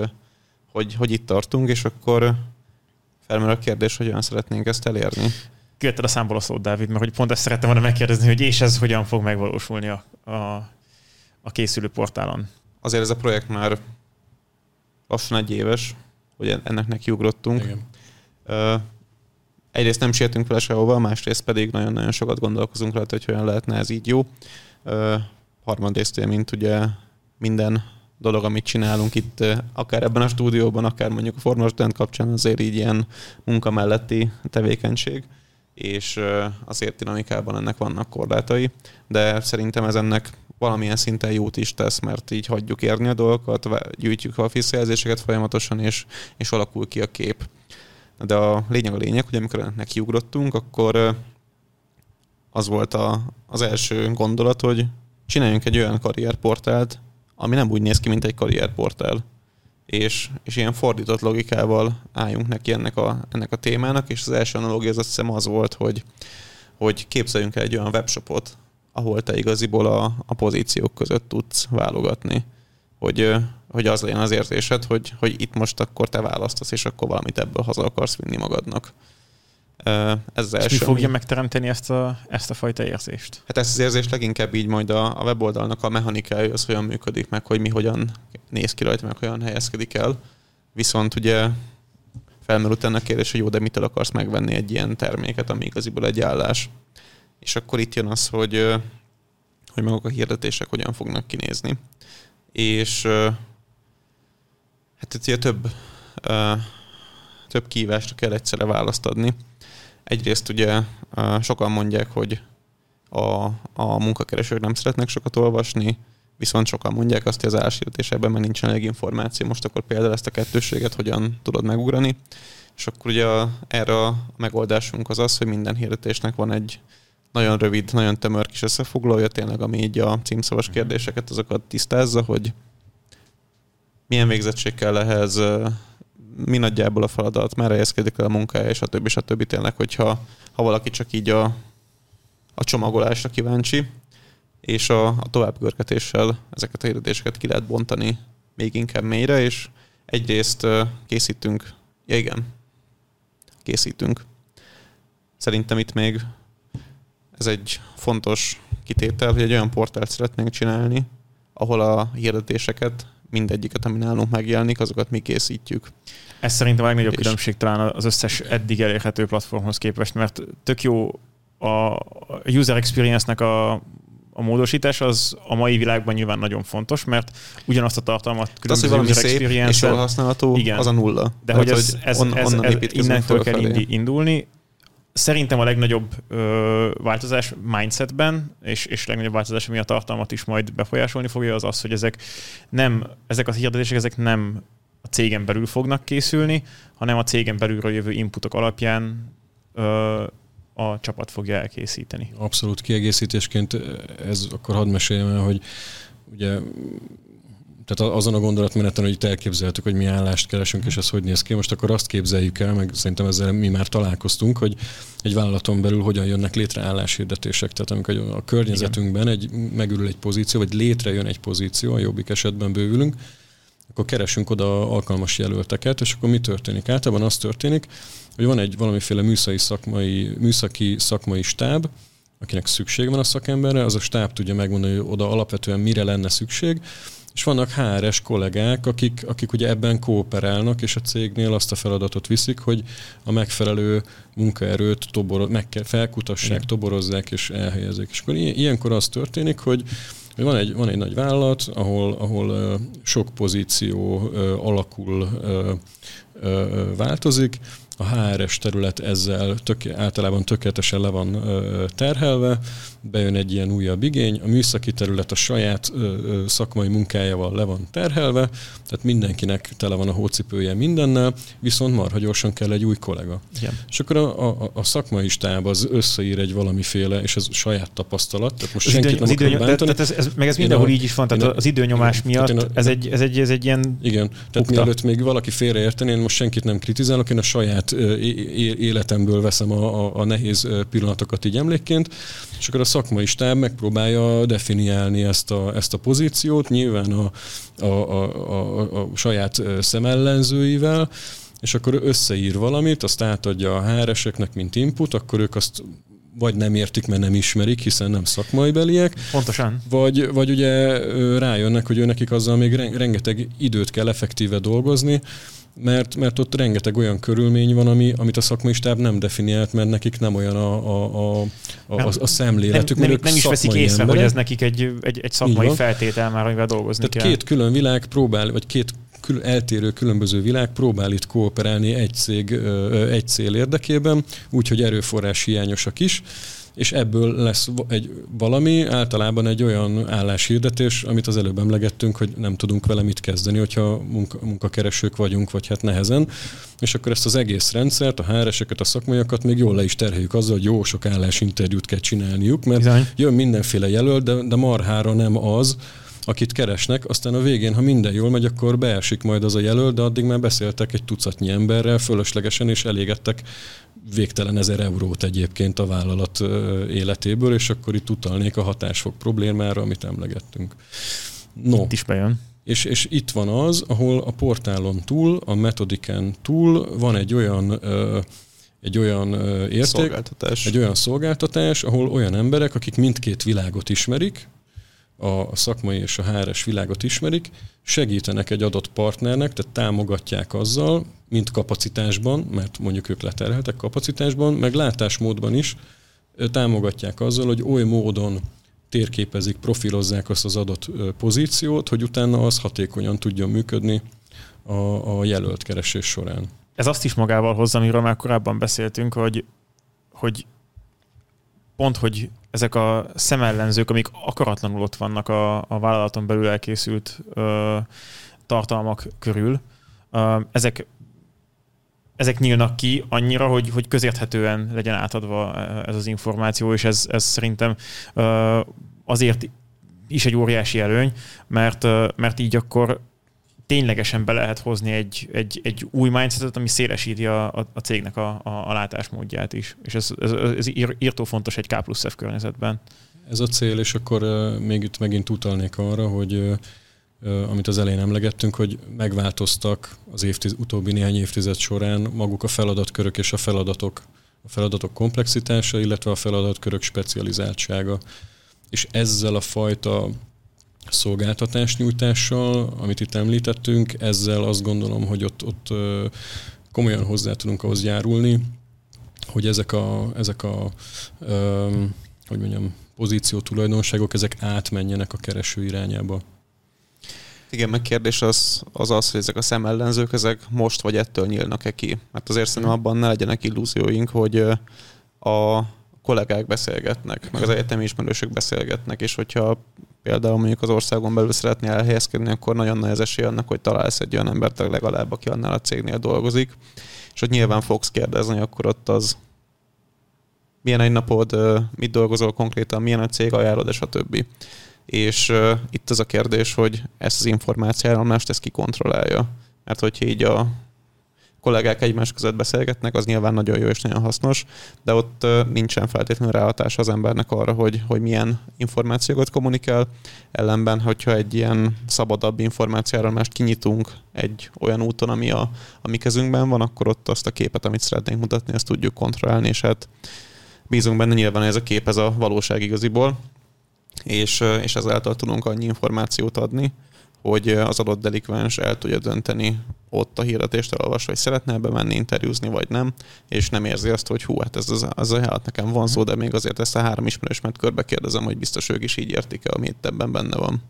Speaker 2: hogy, hogy itt tartunk, és akkor felmerül a kérdés, hogy olyan szeretnénk ezt elérni.
Speaker 3: Kivetted a számból a szót, Dávid, mert hogy pont ezt szerettem volna megkérdezni, hogy és ez hogyan fog megvalósulni a, a, a készülő portálon.
Speaker 2: Azért ez a projekt már lassan egy éves, hogy ennek nekiugrottunk. Igen. Uh, egyrészt nem sietünk vele sehova, másrészt pedig nagyon-nagyon sokat gondolkozunk rá, hogy hogyan lehetne ez így jó. Uh, harmadrészt mint ugye minden dolog, amit csinálunk itt, akár ebben a stúdióban, akár mondjuk a formosdent kapcsán azért így ilyen munka melletti tevékenység és azért dinamikában ennek vannak korlátai, de szerintem ez ennek valamilyen szinten jót is tesz, mert így hagyjuk érni a dolgokat, gyűjtjük a visszajelzéseket folyamatosan, és, és alakul ki a kép. De a lényeg a lényeg, hogy amikor ennek akkor az volt a, az első gondolat, hogy csináljunk egy olyan karrierportált, ami nem úgy néz ki, mint egy karrierportál. És, és ilyen fordított logikával álljunk neki ennek a, ennek a témának, és az első analógia az azt hiszem az volt, hogy, hogy képzeljünk el egy olyan webshopot, ahol te igaziból a, a pozíciók között tudsz válogatni. Hogy, hogy az legyen az érzésed, hogy, hogy itt most akkor te választasz, és akkor valamit ebből haza akarsz vinni magadnak.
Speaker 3: Ez első, mi fogja megteremteni ezt a, ezt a fajta érzést?
Speaker 2: Hát ezt az érzést leginkább így majd a, a weboldalnak a mechanikája, az hogyan működik, meg hogy mi hogyan néz ki rajta, meg hogyan helyezkedik el. Viszont ugye felmerült ennek kérdés, hogy jó, de mitől akarsz megvenni egy ilyen terméket, ami igaziból egy állás. És akkor itt jön az, hogy, hogy maguk a hirdetések hogyan fognak kinézni. És hát itt ugye több, több kívásra kell egyszerre választ adni. Egyrészt ugye sokan mondják, hogy a, a munkakeresők nem szeretnek sokat olvasni, viszont sokan mondják azt, hogy az álláshirdetésében már nincsen elég információ. Most akkor például ezt a kettőséget hogyan tudod megugrani. És akkor ugye a, erre a megoldásunk az az, hogy minden hirdetésnek van egy nagyon rövid, nagyon tömör kis összefoglalója, tényleg, ami így a címszavas mhm. kérdéseket azokat tisztázza, hogy milyen végzettség kell ehhez, mi nagyjából a feladat, merre helyezkedik el a munkája, és a többi, és a többi tényleg, hogyha ha valaki csak így a, a csomagolásra kíváncsi, és a, a továbbgörgetéssel ezeket a hirdetéseket ki lehet bontani még inkább mélyre, és egyrészt készítünk, ja igen, készítünk. Szerintem itt még ez egy fontos kitétel, hogy egy olyan portált szeretnénk csinálni, ahol a hirdetéseket, mindegyiket, ami nálunk megjelenik, azokat mi készítjük.
Speaker 3: Ez szerintem a legnagyobb különbség talán az összes eddig elérhető platformhoz képest, mert tök jó a user experience-nek a, a módosítás az a mai világban nyilván nagyon fontos, mert ugyanazt a tartalmat
Speaker 2: különböző az, hogy user szép és jól használható, igen, az a nulla.
Speaker 3: De Tehát, hogy ez, ez, on, ez, ez innentől kell indi, indulni. Szerintem a legnagyobb ö, változás mindsetben, és, és legnagyobb változás, ami a tartalmat is majd befolyásolni fogja, az az, hogy ezek nem, ezek a hirdetések, ezek nem a cégen belül fognak készülni, hanem a cégen belülről jövő inputok alapján ö, a csapat fogja elkészíteni.
Speaker 1: Abszolút kiegészítésként ez akkor hadd meséljem el, hogy ugye tehát azon a gondolatmeneten, hogy itt elképzeltük, hogy mi állást keresünk, és ez hogy néz ki. Most akkor azt képzeljük el, meg szerintem ezzel mi már találkoztunk, hogy egy vállalaton belül hogyan jönnek létre álláshirdetések. Tehát amikor a környezetünkben egy, megürül egy pozíció, vagy létrejön egy pozíció, a jobbik esetben bővülünk, akkor keresünk oda alkalmas jelölteket, és akkor mi történik? Általában az történik, hogy van egy valamiféle műszaki szakmai, műszaki szakmai stáb, akinek szükség van a szakemberre, az a stáb tudja megmondani, hogy oda alapvetően mire lenne szükség, és vannak HRS kollégák, akik, akik ugye ebben kooperálnak, és a cégnél azt a feladatot viszik, hogy a megfelelő munkaerőt toboro, meg kell, felkutassák, Igen. toborozzák és elhelyezik. És akkor ilyenkor az történik, hogy van egy, van egy nagy vállalat, ahol, ahol sok pozíció alakul, változik, a HRS terület ezzel tök, általában tökéletesen le van ö, terhelve, bejön egy ilyen újabb igény, a műszaki terület a saját ö, ö, szakmai munkájával le van terhelve, tehát mindenkinek tele van a hócipője mindennel, viszont marha gyorsan kell egy új kollega. Igen. És akkor a, a, a szakmai stáb az összeír egy valamiféle, és ez saját tapasztalat, tehát most az senkit idő, nem az
Speaker 3: bántani. Tehát ez, ez, meg ez mindenhol így is van, tehát az időnyomás miatt én a, ez, egy, ez, egy, ez egy ilyen
Speaker 1: Igen, tehát ukta. mielőtt még valaki félreérteni, én most senkit nem kritizálok, én a saját életemből veszem a, a, a nehéz pillanatokat így emlékként, és akkor a szakmai stáb megpróbálja definiálni ezt a, ezt a pozíciót, nyilván a, a, a, a, a saját szemellenzőivel, és akkor összeír valamit, azt átadja a HR-eseknek, mint input, akkor ők azt vagy nem értik, mert nem ismerik, hiszen nem szakmai beliek.
Speaker 3: Pontosan.
Speaker 1: Vagy, vagy ugye rájönnek, hogy ő nekik azzal még rengeteg időt kell effektíve dolgozni, mert, mert ott rengeteg olyan körülmény van, ami, amit a szakmai stáb nem definiált, mert nekik nem olyan a, a, a, a, a szemléletük.
Speaker 3: Nem, nem, nem is veszik észre, emberek. hogy ez nekik egy, egy, egy szakmai feltétel már, amivel dolgozni
Speaker 1: Tehát kell. két külön világ próbál, vagy két kül, eltérő különböző világ próbál itt kooperálni egy cég, egy cél érdekében, úgyhogy erőforrás hiányosak is és ebből lesz egy valami, általában egy olyan álláshirdetés, amit az előbb emlegettünk, hogy nem tudunk vele mit kezdeni, hogyha munka, munkakeresők vagyunk, vagy hát nehezen, és akkor ezt az egész rendszert, a HR-eseket, a szakmaiakat még jól le is terheljük azzal, hogy jó sok állásinterjút kell csinálniuk, mert Bizony. jön mindenféle jelölt, de, de marhára nem az, akit keresnek, aztán a végén, ha minden jól megy, akkor beesik majd az a jelölt, de addig már beszéltek egy tucatnyi emberrel fölöslegesen, és elégettek végtelen ezer eurót egyébként a vállalat életéből, és akkor itt utalnék a hatásfok problémára, amit emlegettünk.
Speaker 3: No. Itt is bejön.
Speaker 1: És, és itt van az, ahol a portálon túl, a metodiken túl van egy olyan egy olyan érték, szolgáltatás. egy olyan szolgáltatás, ahol olyan emberek, akik mindkét világot ismerik, a szakmai és a HRS világot ismerik, segítenek egy adott partnernek, tehát támogatják azzal, mint kapacitásban, mert mondjuk ők leterheltek kapacitásban, meg látásmódban is támogatják azzal, hogy oly módon térképezik, profilozzák azt az adott pozíciót, hogy utána az hatékonyan tudjon működni a, a jelölt keresés során.
Speaker 3: Ez azt is magával hozza, amiről már korábban beszéltünk, hogy, hogy pont, hogy ezek a szemellenzők, amik akaratlanul ott vannak a, a vállalaton belül elkészült ö, tartalmak körül, ö, ezek ezek nyílnak ki annyira, hogy, hogy közérthetően legyen átadva ez az információ, és ez, ez szerintem ö, azért is egy óriási előny, mert, mert így akkor ténylegesen be lehet hozni egy, egy, egy új mindsetet, ami szélesíti a, a, a cégnek a, a, a látásmódját is. És ez, ez, ez írtó fontos egy K plusz F környezetben.
Speaker 1: Ez a cél, és akkor még itt megint utalnék arra, hogy amit az elején emlegettünk, hogy megváltoztak az évtiz, utóbbi néhány évtized során maguk a feladatkörök és a feladatok, a feladatok komplexitása, illetve a feladatkörök specializáltsága. És ezzel a fajta szolgáltatásnyújtással, amit itt említettünk, ezzel azt gondolom, hogy ott, ott komolyan hozzá tudunk ahhoz járulni, hogy ezek a, ezek a um, hogy mondjam, pozíció tulajdonságok, ezek átmenjenek a kereső irányába.
Speaker 2: Igen, meg kérdés az, az az, hogy ezek a szemellenzők, ezek most vagy ettől nyílnak-e ki. Mert azért szerintem abban ne legyenek illúzióink, hogy a kollégák beszélgetnek, meg az egyetemi ismerősök beszélgetnek, és hogyha például mondjuk az országon belül szeretnél elhelyezkedni, akkor nagyon nagy az esély annak, hogy találsz egy olyan embert legalább, aki annál a cégnél dolgozik, és ott nyilván fogsz kérdezni, akkor ott az milyen egy napod, mit dolgozol konkrétan, milyen a cég ajánlod, és a többi. És itt az a kérdés, hogy ezt az információáramlást ezt ki kontrollálja. Mert hogyha így a kollégák egymás között beszélgetnek, az nyilván nagyon jó és nagyon hasznos, de ott nincsen feltétlenül ráhatás az embernek arra, hogy, hogy milyen információkat kommunikál. Ellenben, hogyha egy ilyen szabadabb információra mást kinyitunk egy olyan úton, ami a, a mi kezünkben van, akkor ott azt a képet, amit szeretnénk mutatni, ezt tudjuk kontrollálni, és hát bízunk benne nyilván, ez a kép, ez a valóság igaziból, és, és ezáltal tudunk annyi információt adni, hogy az adott delikvens el tudja dönteni ott a hirdetést elolvasva, hogy szeretne ebbe menni interjúzni, vagy nem, és nem érzi azt, hogy hú, hát ez az, az a nekem van szó, de még azért ezt a három ismerősmet körbe kérdezem, hogy biztos ők is így értik el, ami itt ebben benne van.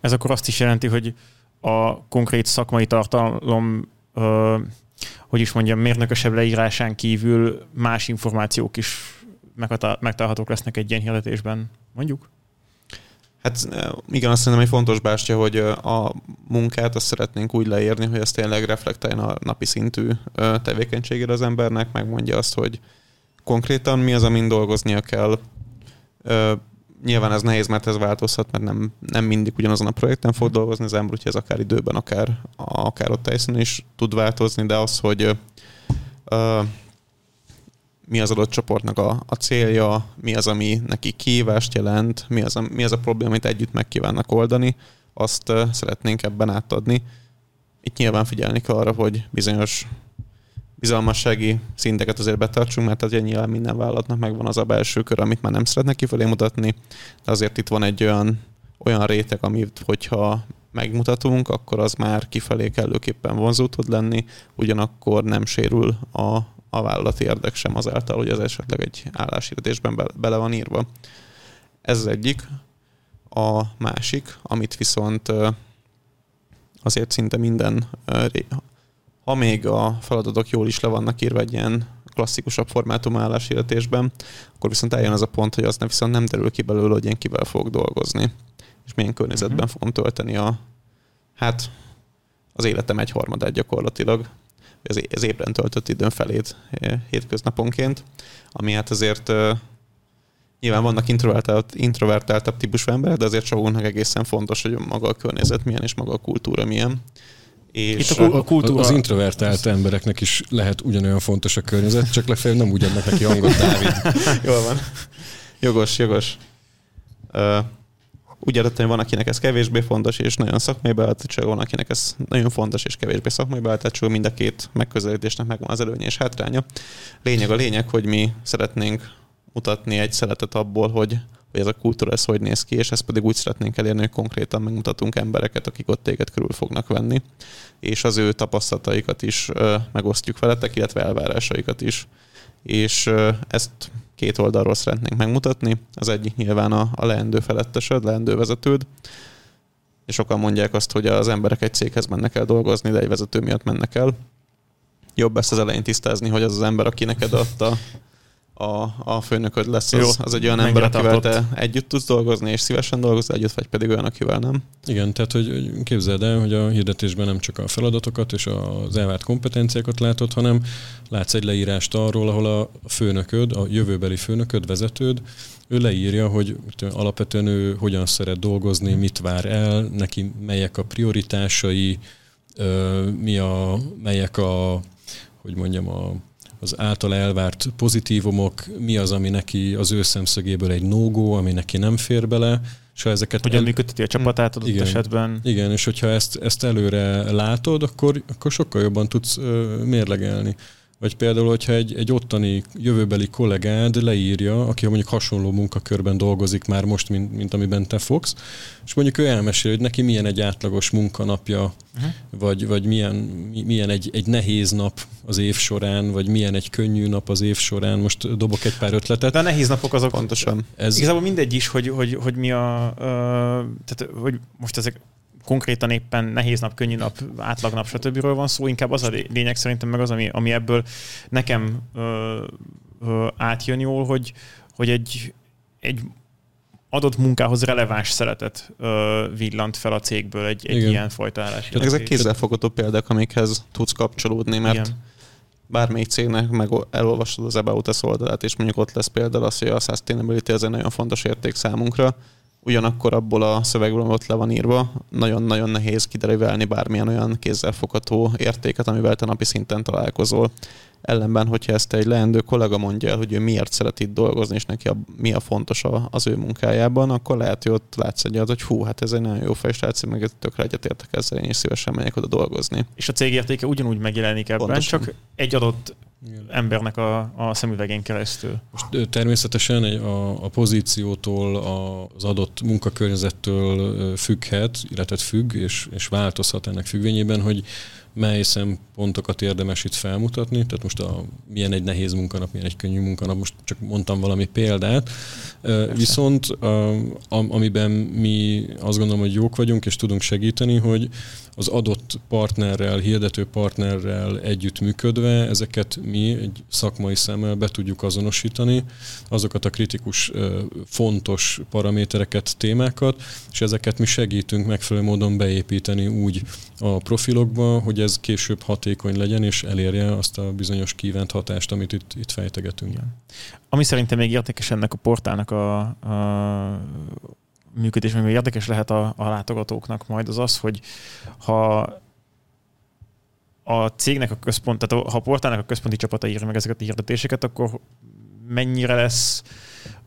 Speaker 3: Ez akkor azt is jelenti, hogy a konkrét szakmai tartalom, ö, hogy is mondjam, mérnökösebb leírásán kívül más információk is megtalálhatók lesznek egy ilyen hirdetésben, mondjuk?
Speaker 2: Hát igen, azt szerintem egy fontos bástya, hogy a munkát azt szeretnénk úgy leírni, hogy ez tényleg reflektáljon a napi szintű tevékenységére az embernek, megmondja azt, hogy konkrétan mi az, amin dolgoznia kell. Nyilván ez nehéz, mert ez változhat, mert nem, nem mindig ugyanazon a projekten fog dolgozni az ember, úgyhogy ez akár időben, akár, akár ott helyszínen is tud változni, de az, hogy mi az adott csoportnak a, a célja, mi az, ami neki kihívást jelent, mi az, a, mi az a probléma, amit együtt meg kívánnak oldani, azt szeretnénk ebben átadni. Itt nyilván figyelni kell arra, hogy bizonyos bizalmassági szinteket azért betartsunk, mert azért nyilván minden vállalatnak megvan az a belső kör, amit már nem szeretnek kifelé mutatni, de azért itt van egy olyan, olyan réteg, amit hogyha megmutatunk, akkor az már kifelé kellőképpen vonzó tud lenni, ugyanakkor nem sérül a, a vállalati érdek sem azáltal, hogy ez esetleg egy álláshirdetésben be, bele van írva. Ez az egyik. A másik, amit viszont azért szinte minden, ha még a feladatok jól is le vannak írva egy ilyen klasszikusabb formátum álláshirdetésben, akkor viszont eljön az a pont, hogy azt viszont nem derül ki belőle, hogy én kivel fogok dolgozni, és milyen környezetben uh-huh. fogom tölteni a, hát az életem egy harmadát gyakorlatilag az, ébren töltött időn felét eh, hétköznaponként, ami hát azért uh, nyilván vannak introvertált, introvertáltabb típusú emberek, de azért sokunknak egészen fontos, hogy maga a környezet milyen és maga a kultúra milyen.
Speaker 1: És Itt a, a kultúra... Az introvertált embereknek is lehet ugyanolyan fontos a környezet, csak lefelé nem ugyannak neki hangot, Dávid.
Speaker 2: Jól van. Jogos, jogos. Uh, úgy értettem, hogy van, akinek ez kevésbé fontos és nagyon szakmai beállítottság, van, akinek ez nagyon fontos és kevésbé szakmai beállítottság, mind a két megközelítésnek megvan az előnye és hátránya. Lényeg a lényeg, hogy mi szeretnénk mutatni egy szeletet abból, hogy, hogy ez a kultúra ez hogy néz ki, és ezt pedig úgy szeretnénk elérni, hogy konkrétan megmutatunk embereket, akik ott téged körül fognak venni, és az ő tapasztalataikat is ö, megosztjuk veletek, illetve elvárásaikat is. És ö, ezt két oldalról szeretnénk megmutatni. Az egyik nyilván a, a leendő felettesed, leendő vezetőd, és sokan mondják azt, hogy az emberek egy céghez mennek el dolgozni, de egy vezető miatt mennek el. Jobb ezt az elején tisztázni, hogy az az ember, aki neked adta a, a főnököd lesz, az, az egy olyan ember, akivel te együtt tudsz dolgozni, és szívesen dolgozol együtt, vagy pedig olyan, akivel nem.
Speaker 1: Igen, tehát hogy képzeld el, hogy a hirdetésben nem csak a feladatokat és az elvárt kompetenciákat látod, hanem látsz egy leírást arról, ahol a főnököd, a jövőbeli főnököd, vezetőd, ő leírja, hogy alapvetően ő hogyan szeret dolgozni, mit vár el, neki melyek a prioritásai, mi a, melyek a, hogy mondjam, a az által elvárt pozitívumok, mi az, ami neki az ő szemszögéből egy no ami neki nem fér bele, és ha ezeket...
Speaker 3: Hogyan el... működteti a csapatát adott igen, esetben.
Speaker 1: Igen, és hogyha ezt, ezt előre látod, akkor, akkor sokkal jobban tudsz ö, mérlegelni. Vagy például, hogyha egy, egy ottani jövőbeli kollégád leírja, aki mondjuk hasonló munkakörben dolgozik már most, mint, mint amiben te fogsz, és mondjuk ő elmesél, hogy neki milyen egy átlagos munkanapja, uh-huh. vagy, vagy milyen, milyen egy, egy nehéz nap az év során, vagy milyen egy könnyű nap az év során. Most dobok egy pár ötletet.
Speaker 3: De a nehéz napok azok pontosan. Ez... Igazából mindegy is, hogy, hogy, hogy mi a... Uh, tehát, hogy most ezek konkrétan éppen nehéz nap, könnyű nap, átlag nap, stb. van szó, inkább az a lényeg szerintem meg az, ami, ami ebből nekem ö, ö, átjön jól, hogy, hogy egy, egy adott munkához releváns szeretet ö, villant fel a cégből egy, egy ilyen fajta állás.
Speaker 2: Ezek kézzelfogható példák, amikhez tudsz kapcsolódni, mert Igen. bármelyik cégnek meg elolvasod az About Us oldalát, és mondjuk ott lesz például az, hogy a sustainability ez egy nagyon fontos érték számunkra, ugyanakkor abból a szövegből, ott le van írva, nagyon-nagyon nehéz kiderülni bármilyen olyan kézzelfogható értéket, amivel te napi szinten találkozol. Ellenben, hogyha ezt egy leendő kollega mondja el, hogy ő miért szeret itt dolgozni, és neki a, mi a fontos a, az ő munkájában, akkor lehet, hogy ott látsz egy hogy hú, hát ez egy nagyon jó fejsrác, meg tökre egyetértek ezzel, én is szívesen megyek oda dolgozni.
Speaker 3: És a cég értéke ugyanúgy megjelenik ebben, Pontosan. csak egy adott embernek a, a szemüvegén keresztül.
Speaker 1: Most természetesen a, a pozíciótól, az adott munkakörnyezettől függhet, illetve függ, és, és változhat ennek függvényében, hogy mely szempontokat érdemes itt felmutatni. Tehát most a, milyen egy nehéz munkanap, milyen egy könnyű munkanap, most csak mondtam valami példát. Persze. Viszont a, amiben mi azt gondolom, hogy jók vagyunk, és tudunk segíteni, hogy az adott partnerrel, hirdető partnerrel együttműködve ezeket mi egy szakmai szemmel be tudjuk azonosítani, azokat a kritikus, fontos paramétereket, témákat, és ezeket mi segítünk megfelelő módon beépíteni úgy a profilokba, hogy ez később hatékony legyen, és elérje azt a bizonyos kívánt hatást, amit itt, itt fejtegetünk. Igen.
Speaker 3: Ami szerintem még értékes ennek a portálnak a, a működés, ami érdekes lehet a, a látogatóknak majd, az az, hogy ha a cégnek a központ, tehát ha a portálnak a központi csapata írja meg ezeket a hirdetéseket, akkor mennyire lesz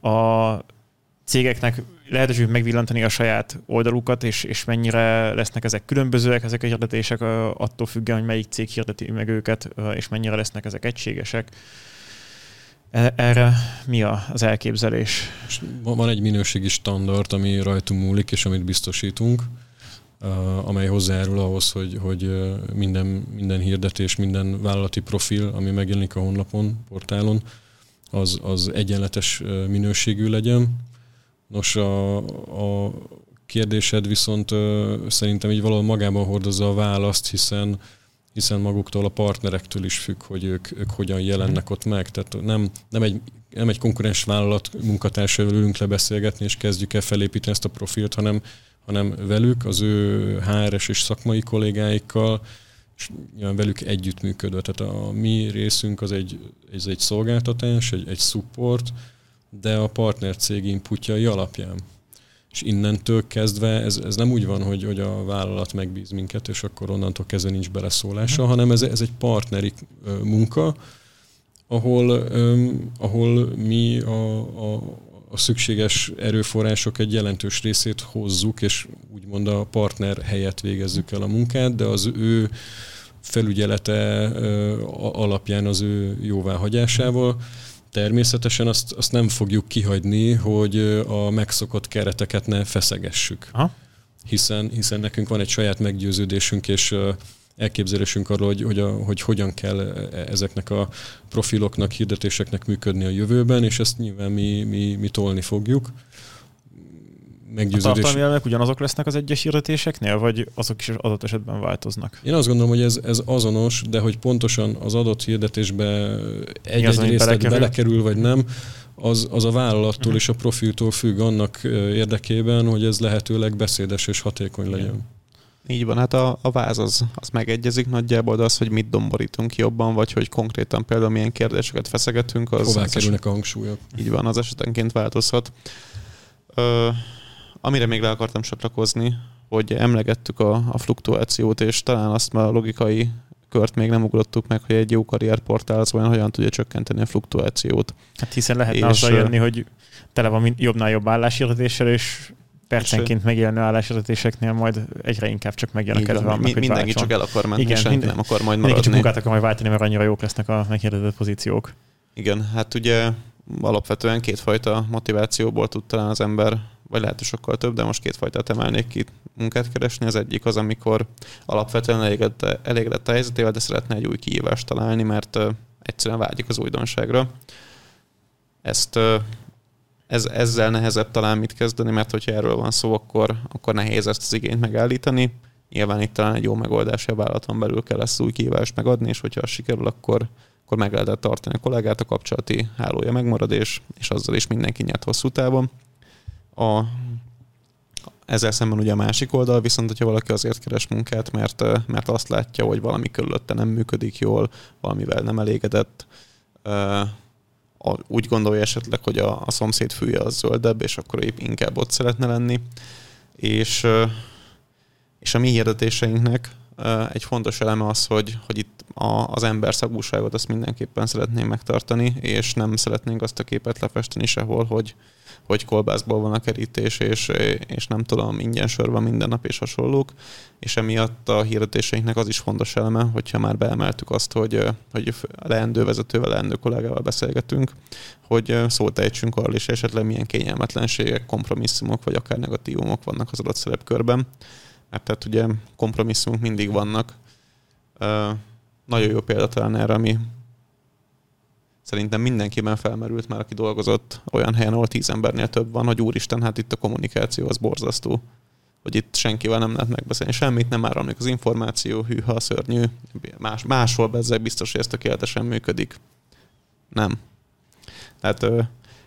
Speaker 3: a cégeknek lehetőség megvillantani a saját oldalukat, és, és mennyire lesznek ezek különbözőek, ezek a hirdetések attól függően, hogy melyik cég hirdeti meg őket, és mennyire lesznek ezek egységesek. E, erre mi az elképzelés?
Speaker 1: Van egy minőségi standard, ami rajtunk múlik, és amit biztosítunk, amely hozzájárul ahhoz, hogy, hogy minden, minden hirdetés, minden vállalati profil, ami megjelenik a honlapon, portálon, az, az egyenletes minőségű legyen. Nos, a, a kérdésed viszont szerintem így valahol magában hordozza a választ, hiszen hiszen maguktól a partnerektől is függ, hogy ők, ők hogyan jelennek ott meg. Tehát nem, nem, egy, nem egy konkurens vállalat munkatársával ülünk le beszélgetni, és kezdjük el felépíteni ezt a profilt, hanem, hanem velük, az ő HRS és szakmai kollégáikkal, és nyilván velük együttműködve. Tehát a mi részünk az egy, ez egy szolgáltatás, egy, egy support, de a partner cég inputjai alapján és innentől kezdve ez, ez nem úgy van, hogy, hogy a vállalat megbíz minket, és akkor onnantól kezdve nincs beleszólása, hanem ez, ez egy partneri munka, ahol, ahol mi a, a, a szükséges erőforrások egy jelentős részét hozzuk, és úgymond a partner helyett végezzük el a munkát, de az ő felügyelete alapján az ő jóváhagyásával. Természetesen azt, azt nem fogjuk kihagyni, hogy a megszokott kereteket ne feszegessük. Aha. Hiszen, hiszen nekünk van egy saját meggyőződésünk, és elképzelésünk arról, hogy, hogy, a, hogy hogyan kell e, ezeknek a profiloknak, hirdetéseknek működni a jövőben, és ezt nyilván mi, mi, mi tolni fogjuk
Speaker 3: meggyőződés. A tartalmi elemek ugyanazok lesznek az egyes hirdetéseknél, vagy azok is adott esetben változnak?
Speaker 1: Én azt gondolom, hogy ez, ez azonos, de hogy pontosan az adott hirdetésbe egy-egy részlet belekerül? belekerül, vagy nem, az, az a vállalattól uh-huh. és a profiltól függ annak érdekében, hogy ez lehetőleg beszédes és hatékony legyen. Igen.
Speaker 2: Így van, hát a, a váz az, az megegyezik nagyjából, de az, hogy mit domborítunk jobban, vagy hogy konkrétan például milyen kérdéseket feszegetünk, az...
Speaker 1: Hová kerülnek a hangsúlyok.
Speaker 2: Így van, az esetenként változhat. Ö, Amire még le akartam csatlakozni, hogy emlegettük a, a fluktuációt, és talán azt már a logikai kört még nem ugrottuk meg, hogy egy jó karrierportál az olyan hogyan tudja csökkenteni a fluktuációt.
Speaker 3: Hát hiszen lehetne és, azzal jönni, hogy tele van jobbnál jobb álláshirdetéssel, és percenként megjelenő álláshirdetéseknél majd egyre inkább csak
Speaker 2: vannak, mi, hogy Mindenki váltson. csak el akar menni, Igen, minden, nem akar majd
Speaker 3: maradni. Mindenki csak munkát akar majd váltani, mert annyira jók lesznek a meghirdetett pozíciók.
Speaker 2: Igen, hát ugye alapvetően kétfajta motivációból tud talán az ember vagy lehet, hogy sokkal több, de most két fajtát emelnék ki munkát keresni. Az egyik az, amikor alapvetően elégedett, elégedett a helyzetével, de szeretne egy új kihívást találni, mert egyszerűen vágyik az újdonságra. Ezt ez, ezzel nehezebb talán mit kezdeni, mert hogyha erről van szó, akkor, akkor nehéz ezt az igényt megállítani. Nyilván itt talán egy jó megoldás, a vállalaton belül kell ezt új kihívást megadni, és hogyha az sikerül, akkor, akkor meg lehet tartani a kollégát, a kapcsolati hálója megmarad, és, és azzal is mindenki nyert hosszú távon. A, ezzel szemben ugye a másik oldal, viszont hogyha valaki azért keres munkát, mert, mert azt látja, hogy valami körülötte nem működik jól, valamivel nem elégedett, úgy gondolja esetleg, hogy a, a szomszéd fűje az zöldebb, és akkor épp inkább ott szeretne lenni. És, és a mi hirdetéseinknek egy fontos eleme az, hogy, hogy itt a, az ember szagúságot azt mindenképpen szeretném megtartani, és nem szeretnénk azt a képet lefesteni sehol, hogy, hogy kolbászból van a kerítés, és, és nem tudom, ingyen sör van minden nap, és hasonlók. És emiatt a hirdetéseinknek az is fontos eleme, hogyha már beemeltük azt, hogy, hogy leendő vezetővel, leendő kollégával beszélgetünk, hogy szót ejtsünk arról is, esetleg milyen kényelmetlenségek, kompromisszumok, vagy akár negatívumok vannak az adott szerepkörben. Mert tehát ugye kompromisszumok mindig vannak. Nagyon jó példa talán erre, ami szerintem mindenkiben felmerült már, aki dolgozott olyan helyen, ahol tíz embernél több van, hogy úristen, hát itt a kommunikáció az borzasztó. Hogy itt senkivel nem lehet megbeszélni semmit, nem áramlik az információ, hűha, szörnyű, más, máshol bezzeg biztos, hogy ez tökéletesen működik. Nem. Tehát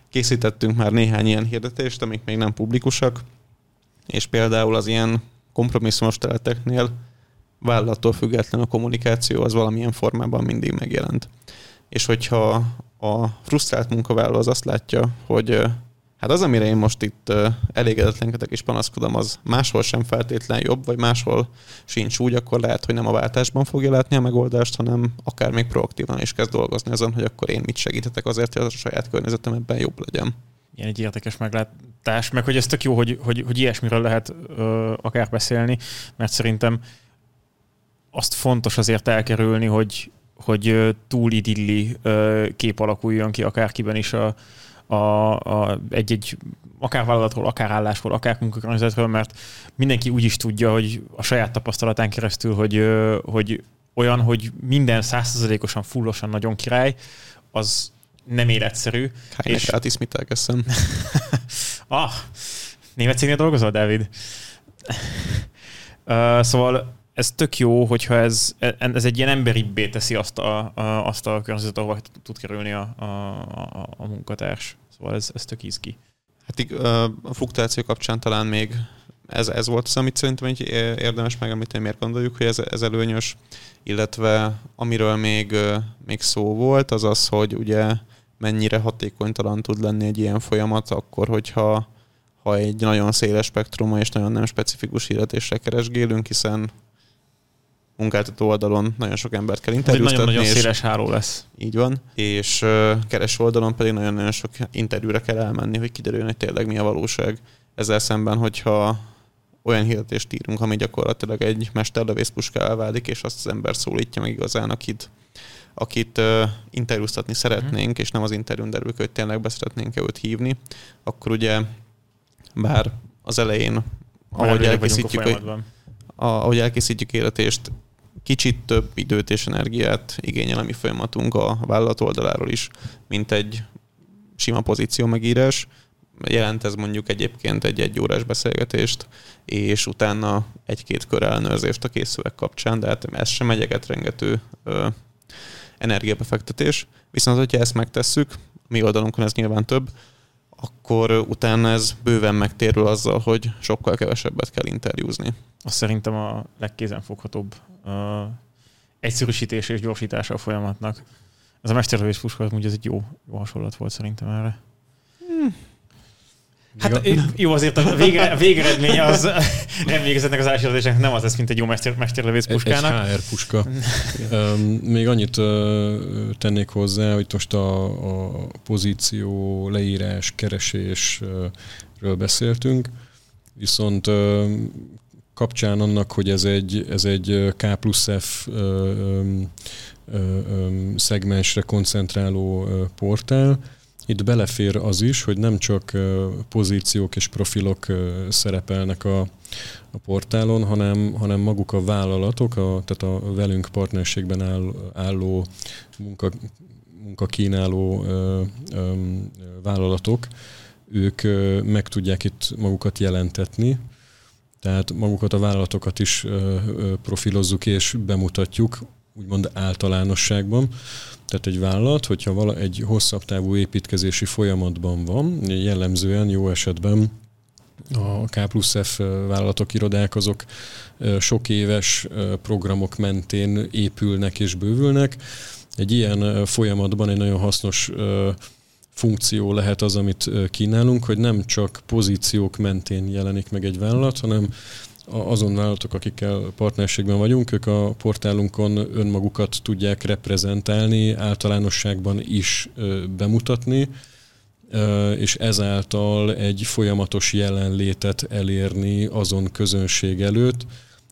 Speaker 2: készítettünk már néhány ilyen hirdetést, amik még nem publikusak, és például az ilyen kompromisszumos területeknél vállalattól független a kommunikáció az valamilyen formában mindig megjelent és hogyha a frusztrált munkavállaló az azt látja, hogy hát az, amire én most itt elégedetlenkedek és panaszkodom, az máshol sem feltétlen jobb, vagy máshol sincs úgy, akkor lehet, hogy nem a váltásban fogja látni a megoldást, hanem akár még proaktívan is kezd dolgozni azon, hogy akkor én mit segíthetek azért, hogy a saját környezetem ebben jobb legyen.
Speaker 3: Ilyen egy érdekes meglátás, meg hogy ez tök jó, hogy, hogy, hogy ilyesmiről lehet ö, akár beszélni, mert szerintem azt fontos azért elkerülni, hogy hogy túl idilli kép alakuljon ki akárkiben is a, a, a, egy-egy akár vállalatról, akár állásról, akár munkakörnyezetről, mert mindenki úgy is tudja, hogy a saját tapasztalatán keresztül, hogy, hogy olyan, hogy minden százszerzalékosan, fullosan nagyon király, az nem életszerű.
Speaker 2: Keine és... is mit elkezdem.
Speaker 3: ah, német cégnél dolgozol, David? uh, szóval ez tök jó, hogyha ez, ez egy ilyen emberibbé teszi azt a, a, azt a környezetet, ahova tud kerülni a, a, a, a munkatárs. Szóval ez, ez tök izgi.
Speaker 2: Hát a fluktuáció kapcsán talán még ez, ez volt az, amit szerintem így érdemes megemlíteni, miért gondoljuk, hogy ez, ez előnyös, illetve amiről még, még szó volt, az az, hogy ugye mennyire hatékonytalan tud lenni egy ilyen folyamat, akkor, hogyha ha egy nagyon széles spektruma és nagyon nem specifikus hirdetésre keresgélünk, hiszen munkáltató oldalon nagyon sok embert kell interjúztatni.
Speaker 3: Nagyon-nagyon széles háló lesz.
Speaker 2: Így van. És uh, keres oldalon pedig nagyon-nagyon sok interjúra kell elmenni, hogy kiderüljön, hogy tényleg mi a valóság. Ezzel szemben, hogyha olyan hirdetést írunk, ami gyakorlatilag egy mesterlövész puskával válik, és azt az ember szólítja meg igazán, akit, akit uh, interjúztatni szeretnénk, uh-huh. és nem az interjún derül hogy tényleg be szeretnénk őt hívni, akkor ugye bár az elején, ahogy elkészítjük, a, ahogy elkészítjük életést, kicsit több időt és energiát igényel a mi folyamatunk a vállalat oldaláról is, mint egy sima pozíció megírás. Jelent ez mondjuk egyébként egy egy órás beszélgetést, és utána egy-két kör ellenőrzést a készülek kapcsán, de hát ez sem egyeget rengető energiabefektetés. Viszont, hogyha ezt megtesszük, mi oldalunkon ez nyilván több, akkor utána ez bőven megtérül azzal, hogy sokkal kevesebbet kell interjúzni.
Speaker 3: Azt szerintem a legkézenfoghatóbb uh, egyszerűsítés és gyorsítása a folyamatnak. Ez a mesterlövés puska, az egy jó, jó hasonlat volt szerintem erre. Hát jó, azért a vége, végeredménye az emlékezetnek az ásérlésnek nem az lesz, mint egy jó mester, mesterlövész puskának.
Speaker 1: Egy HR puska. Még annyit tennék hozzá, hogy most a, a pozíció, leírás, keresésről beszéltünk, viszont kapcsán annak, hogy ez egy, ez egy K plusz F szegmensre koncentráló portál, itt belefér az is, hogy nem csak pozíciók és profilok szerepelnek a, a portálon, hanem, hanem maguk a vállalatok, a, tehát a velünk partnerségben áll, álló munka, munkakínáló ö, ö, vállalatok, ők ö, meg tudják itt magukat jelentetni, tehát magukat a vállalatokat is ö, ö, profilozzuk és bemutatjuk, úgymond általánosságban. Tehát egy vállalat, hogyha vala, egy hosszabb távú építkezési folyamatban van, jellemzően jó esetben a K plusz F vállalatok, irodák azok sok éves programok mentén épülnek és bővülnek. Egy ilyen folyamatban egy nagyon hasznos funkció lehet az, amit kínálunk, hogy nem csak pozíciók mentén jelenik meg egy vállalat, hanem azon vállalatok, akikkel partnerségben vagyunk, ők a portálunkon önmagukat tudják reprezentálni, általánosságban is bemutatni, és ezáltal egy folyamatos jelenlétet elérni azon közönség előtt,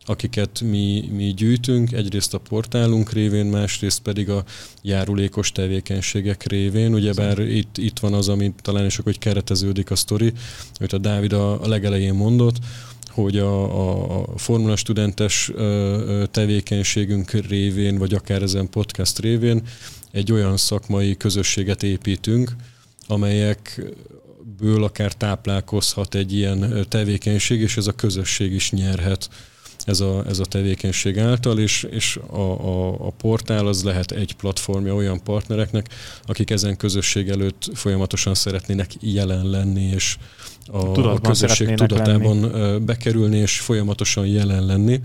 Speaker 1: akiket mi, mi gyűjtünk, egyrészt a portálunk révén, másrészt pedig a járulékos tevékenységek révén. Ugyebár itt, itt van az, amit talán is hogy kereteződik a sztori, amit a Dávid a, a legelején mondott, hogy a, a formula studentes tevékenységünk révén, vagy akár ezen podcast révén egy olyan szakmai közösséget építünk, amelyekből akár táplálkozhat egy ilyen tevékenység, és ez a közösség is nyerhet ez a, ez a tevékenység által, és, és a, a, a portál az lehet egy platformja olyan partnereknek, akik ezen közösség előtt folyamatosan szeretnének jelen lenni, és a, a közösség tudatában lenni. bekerülni, és folyamatosan jelen lenni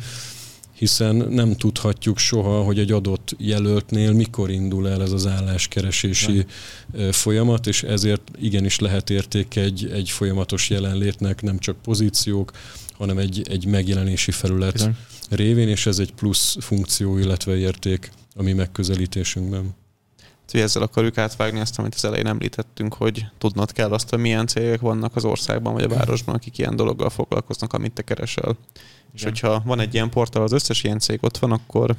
Speaker 1: hiszen nem tudhatjuk soha, hogy egy adott jelöltnél mikor indul el ez az álláskeresési nem. folyamat, és ezért igenis lehet érték egy, egy folyamatos jelenlétnek, nem csak pozíciók, hanem egy, egy megjelenési felület Bizony. révén, és ez egy plusz funkció, illetve érték a mi megközelítésünkben.
Speaker 2: Ezzel akarjuk átvágni azt, amit az elején említettünk, hogy tudnod kell azt, hogy milyen cégek vannak az országban vagy a városban, akik ilyen dologgal foglalkoznak, amit te keresel. Igen. És hogyha van egy ilyen portál, az összes ilyen cég ott van, akkor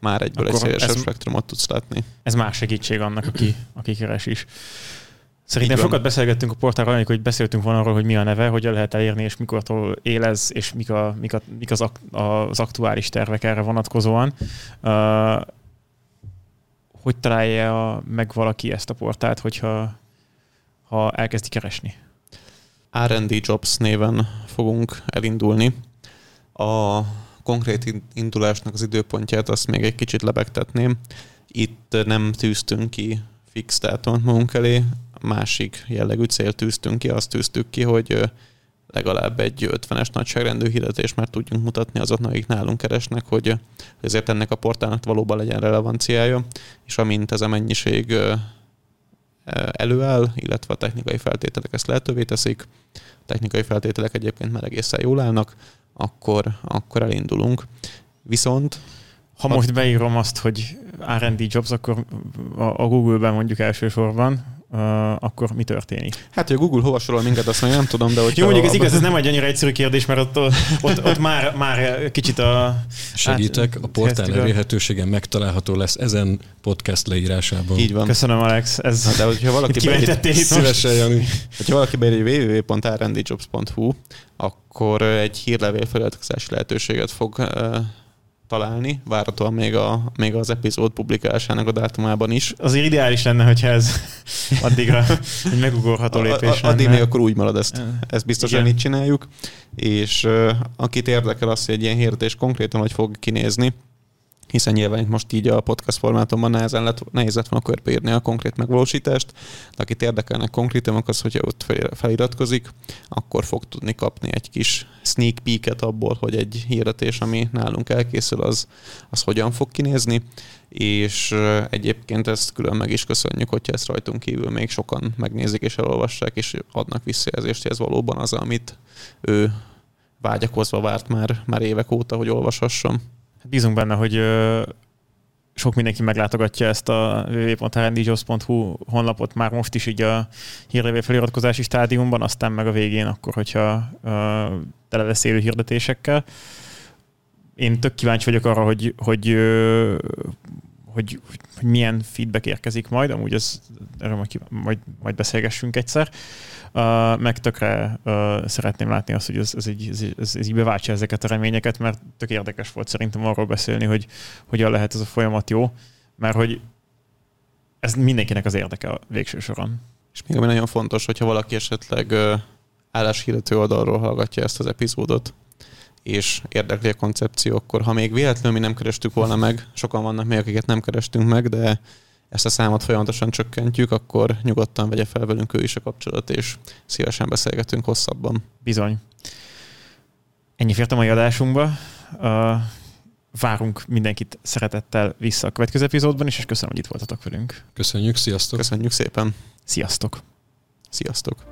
Speaker 2: már egyből akkor egy szélesebb spektrumot tudsz látni.
Speaker 3: Ez más segítség annak, aki, aki keres is. Szerintem sokat beszélgettünk a portálról, hogy beszéltünk volna arról, hogy mi a neve, hogyan lehet elérni, és mikortól élez, és mik, a, mik, a, mik az, ak, az aktuális tervek erre vonatkozóan. Uh, hogy találja meg valaki ezt a portált, hogyha ha elkezdi keresni?
Speaker 2: R&D Jobs néven fogunk elindulni. A konkrét indulásnak az időpontját azt még egy kicsit lebegtetném. Itt nem tűztünk ki fix dátumot magunk elé, másik jellegű célt tűztünk ki, azt tűztük ki, hogy legalább egy 50-es nagyságrendű hirdetést már tudjunk mutatni azoknak, akik nálunk keresnek, hogy ezért ennek a portálnak valóban legyen relevanciája, és amint ez a mennyiség előáll, illetve a technikai feltételek ezt lehetővé teszik, a technikai feltételek egyébként már egészen jól állnak, akkor, akkor elindulunk. Viszont
Speaker 3: ha most beírom azt, hogy R&D jobs, akkor a Google-ben mondjuk elsősorban, uh, akkor mi történik?
Speaker 2: Hát, hogy a Google hova sorol minket, azt még nem tudom, de hogy...
Speaker 3: Jó, mondjuk ez igaz, ez nem egy annyira egyszerű kérdés, mert ott, ott, ott már, már kicsit a...
Speaker 1: Segítek, a portál elérhetősége megtalálható lesz ezen podcast leírásában.
Speaker 3: Így van. Köszönöm, Alex. Ez
Speaker 2: de hogyha valaki beír, szívesen, Jani. Hogyha valaki beír www.rndjobs.hu, akkor egy hírlevél feliratkozási lehetőséget fog uh, találni, várhatóan még, a, még az epizód publikálásának a dátumában is.
Speaker 3: Azért ideális lenne, hogyha ez addigra egy megugorható lépés
Speaker 2: a, a, Addig még akkor úgy marad ezt. Ezt biztosan így csináljuk. És uh, akit érdekel az, hogy egy ilyen hirdetés konkrétan hogy fog kinézni, hiszen nyilván itt most így a podcast formátumban nehezen lett, nehéz lett volna körbeírni a konkrét megvalósítást, de akit érdekelnek konkrétumok, az, hogyha ott feliratkozik, akkor fog tudni kapni egy kis sneak peeket abból, hogy egy hirdetés, ami nálunk elkészül, az, az hogyan fog kinézni, és egyébként ezt külön meg is köszönjük, hogyha ezt rajtunk kívül még sokan megnézik és elolvassák, és adnak visszajelzést, hogy ez valóban az, amit ő vágyakozva várt már, már évek óta, hogy olvashasson.
Speaker 3: Bízunk benne, hogy sok mindenki meglátogatja ezt a www.rndjobs.hu honlapot már most is így a hírlevél feliratkozási stádiumban, aztán meg a végén akkor, hogyha tele lesz élő hirdetésekkel. Én tök kíváncsi vagyok arra, hogy, hogy, hogy, hogy milyen feedback érkezik majd, amúgy ez, erről majd, majd, majd beszélgessünk egyszer. Uh, meg tökre uh, szeretném látni azt, hogy ez, ez, így, ez, ez, ez így beváltsa ezeket a reményeket, mert tök érdekes volt szerintem arról beszélni, hogy hogyan lehet ez a folyamat jó, mert hogy ez mindenkinek az érdeke a végső soron.
Speaker 2: És még ami nagyon fontos, hogyha valaki esetleg uh, álláshirdető oldalról hallgatja ezt az epizódot, és érdekli a koncepció, akkor ha még véletlenül mi nem kerestük volna meg, sokan vannak még, akiket nem kerestünk meg, de ezt a számot folyamatosan csökkentjük, akkor nyugodtan vegye fel velünk ő is a kapcsolat, és szívesen beszélgetünk hosszabban.
Speaker 3: Bizony. Ennyi fért a mai adásunkba. Uh, várunk mindenkit szeretettel vissza a következő epizódban is, és köszönöm, hogy itt voltatok velünk.
Speaker 1: Köszönjük, sziasztok!
Speaker 2: Köszönjük szépen!
Speaker 3: Sziasztok!
Speaker 2: Sziasztok!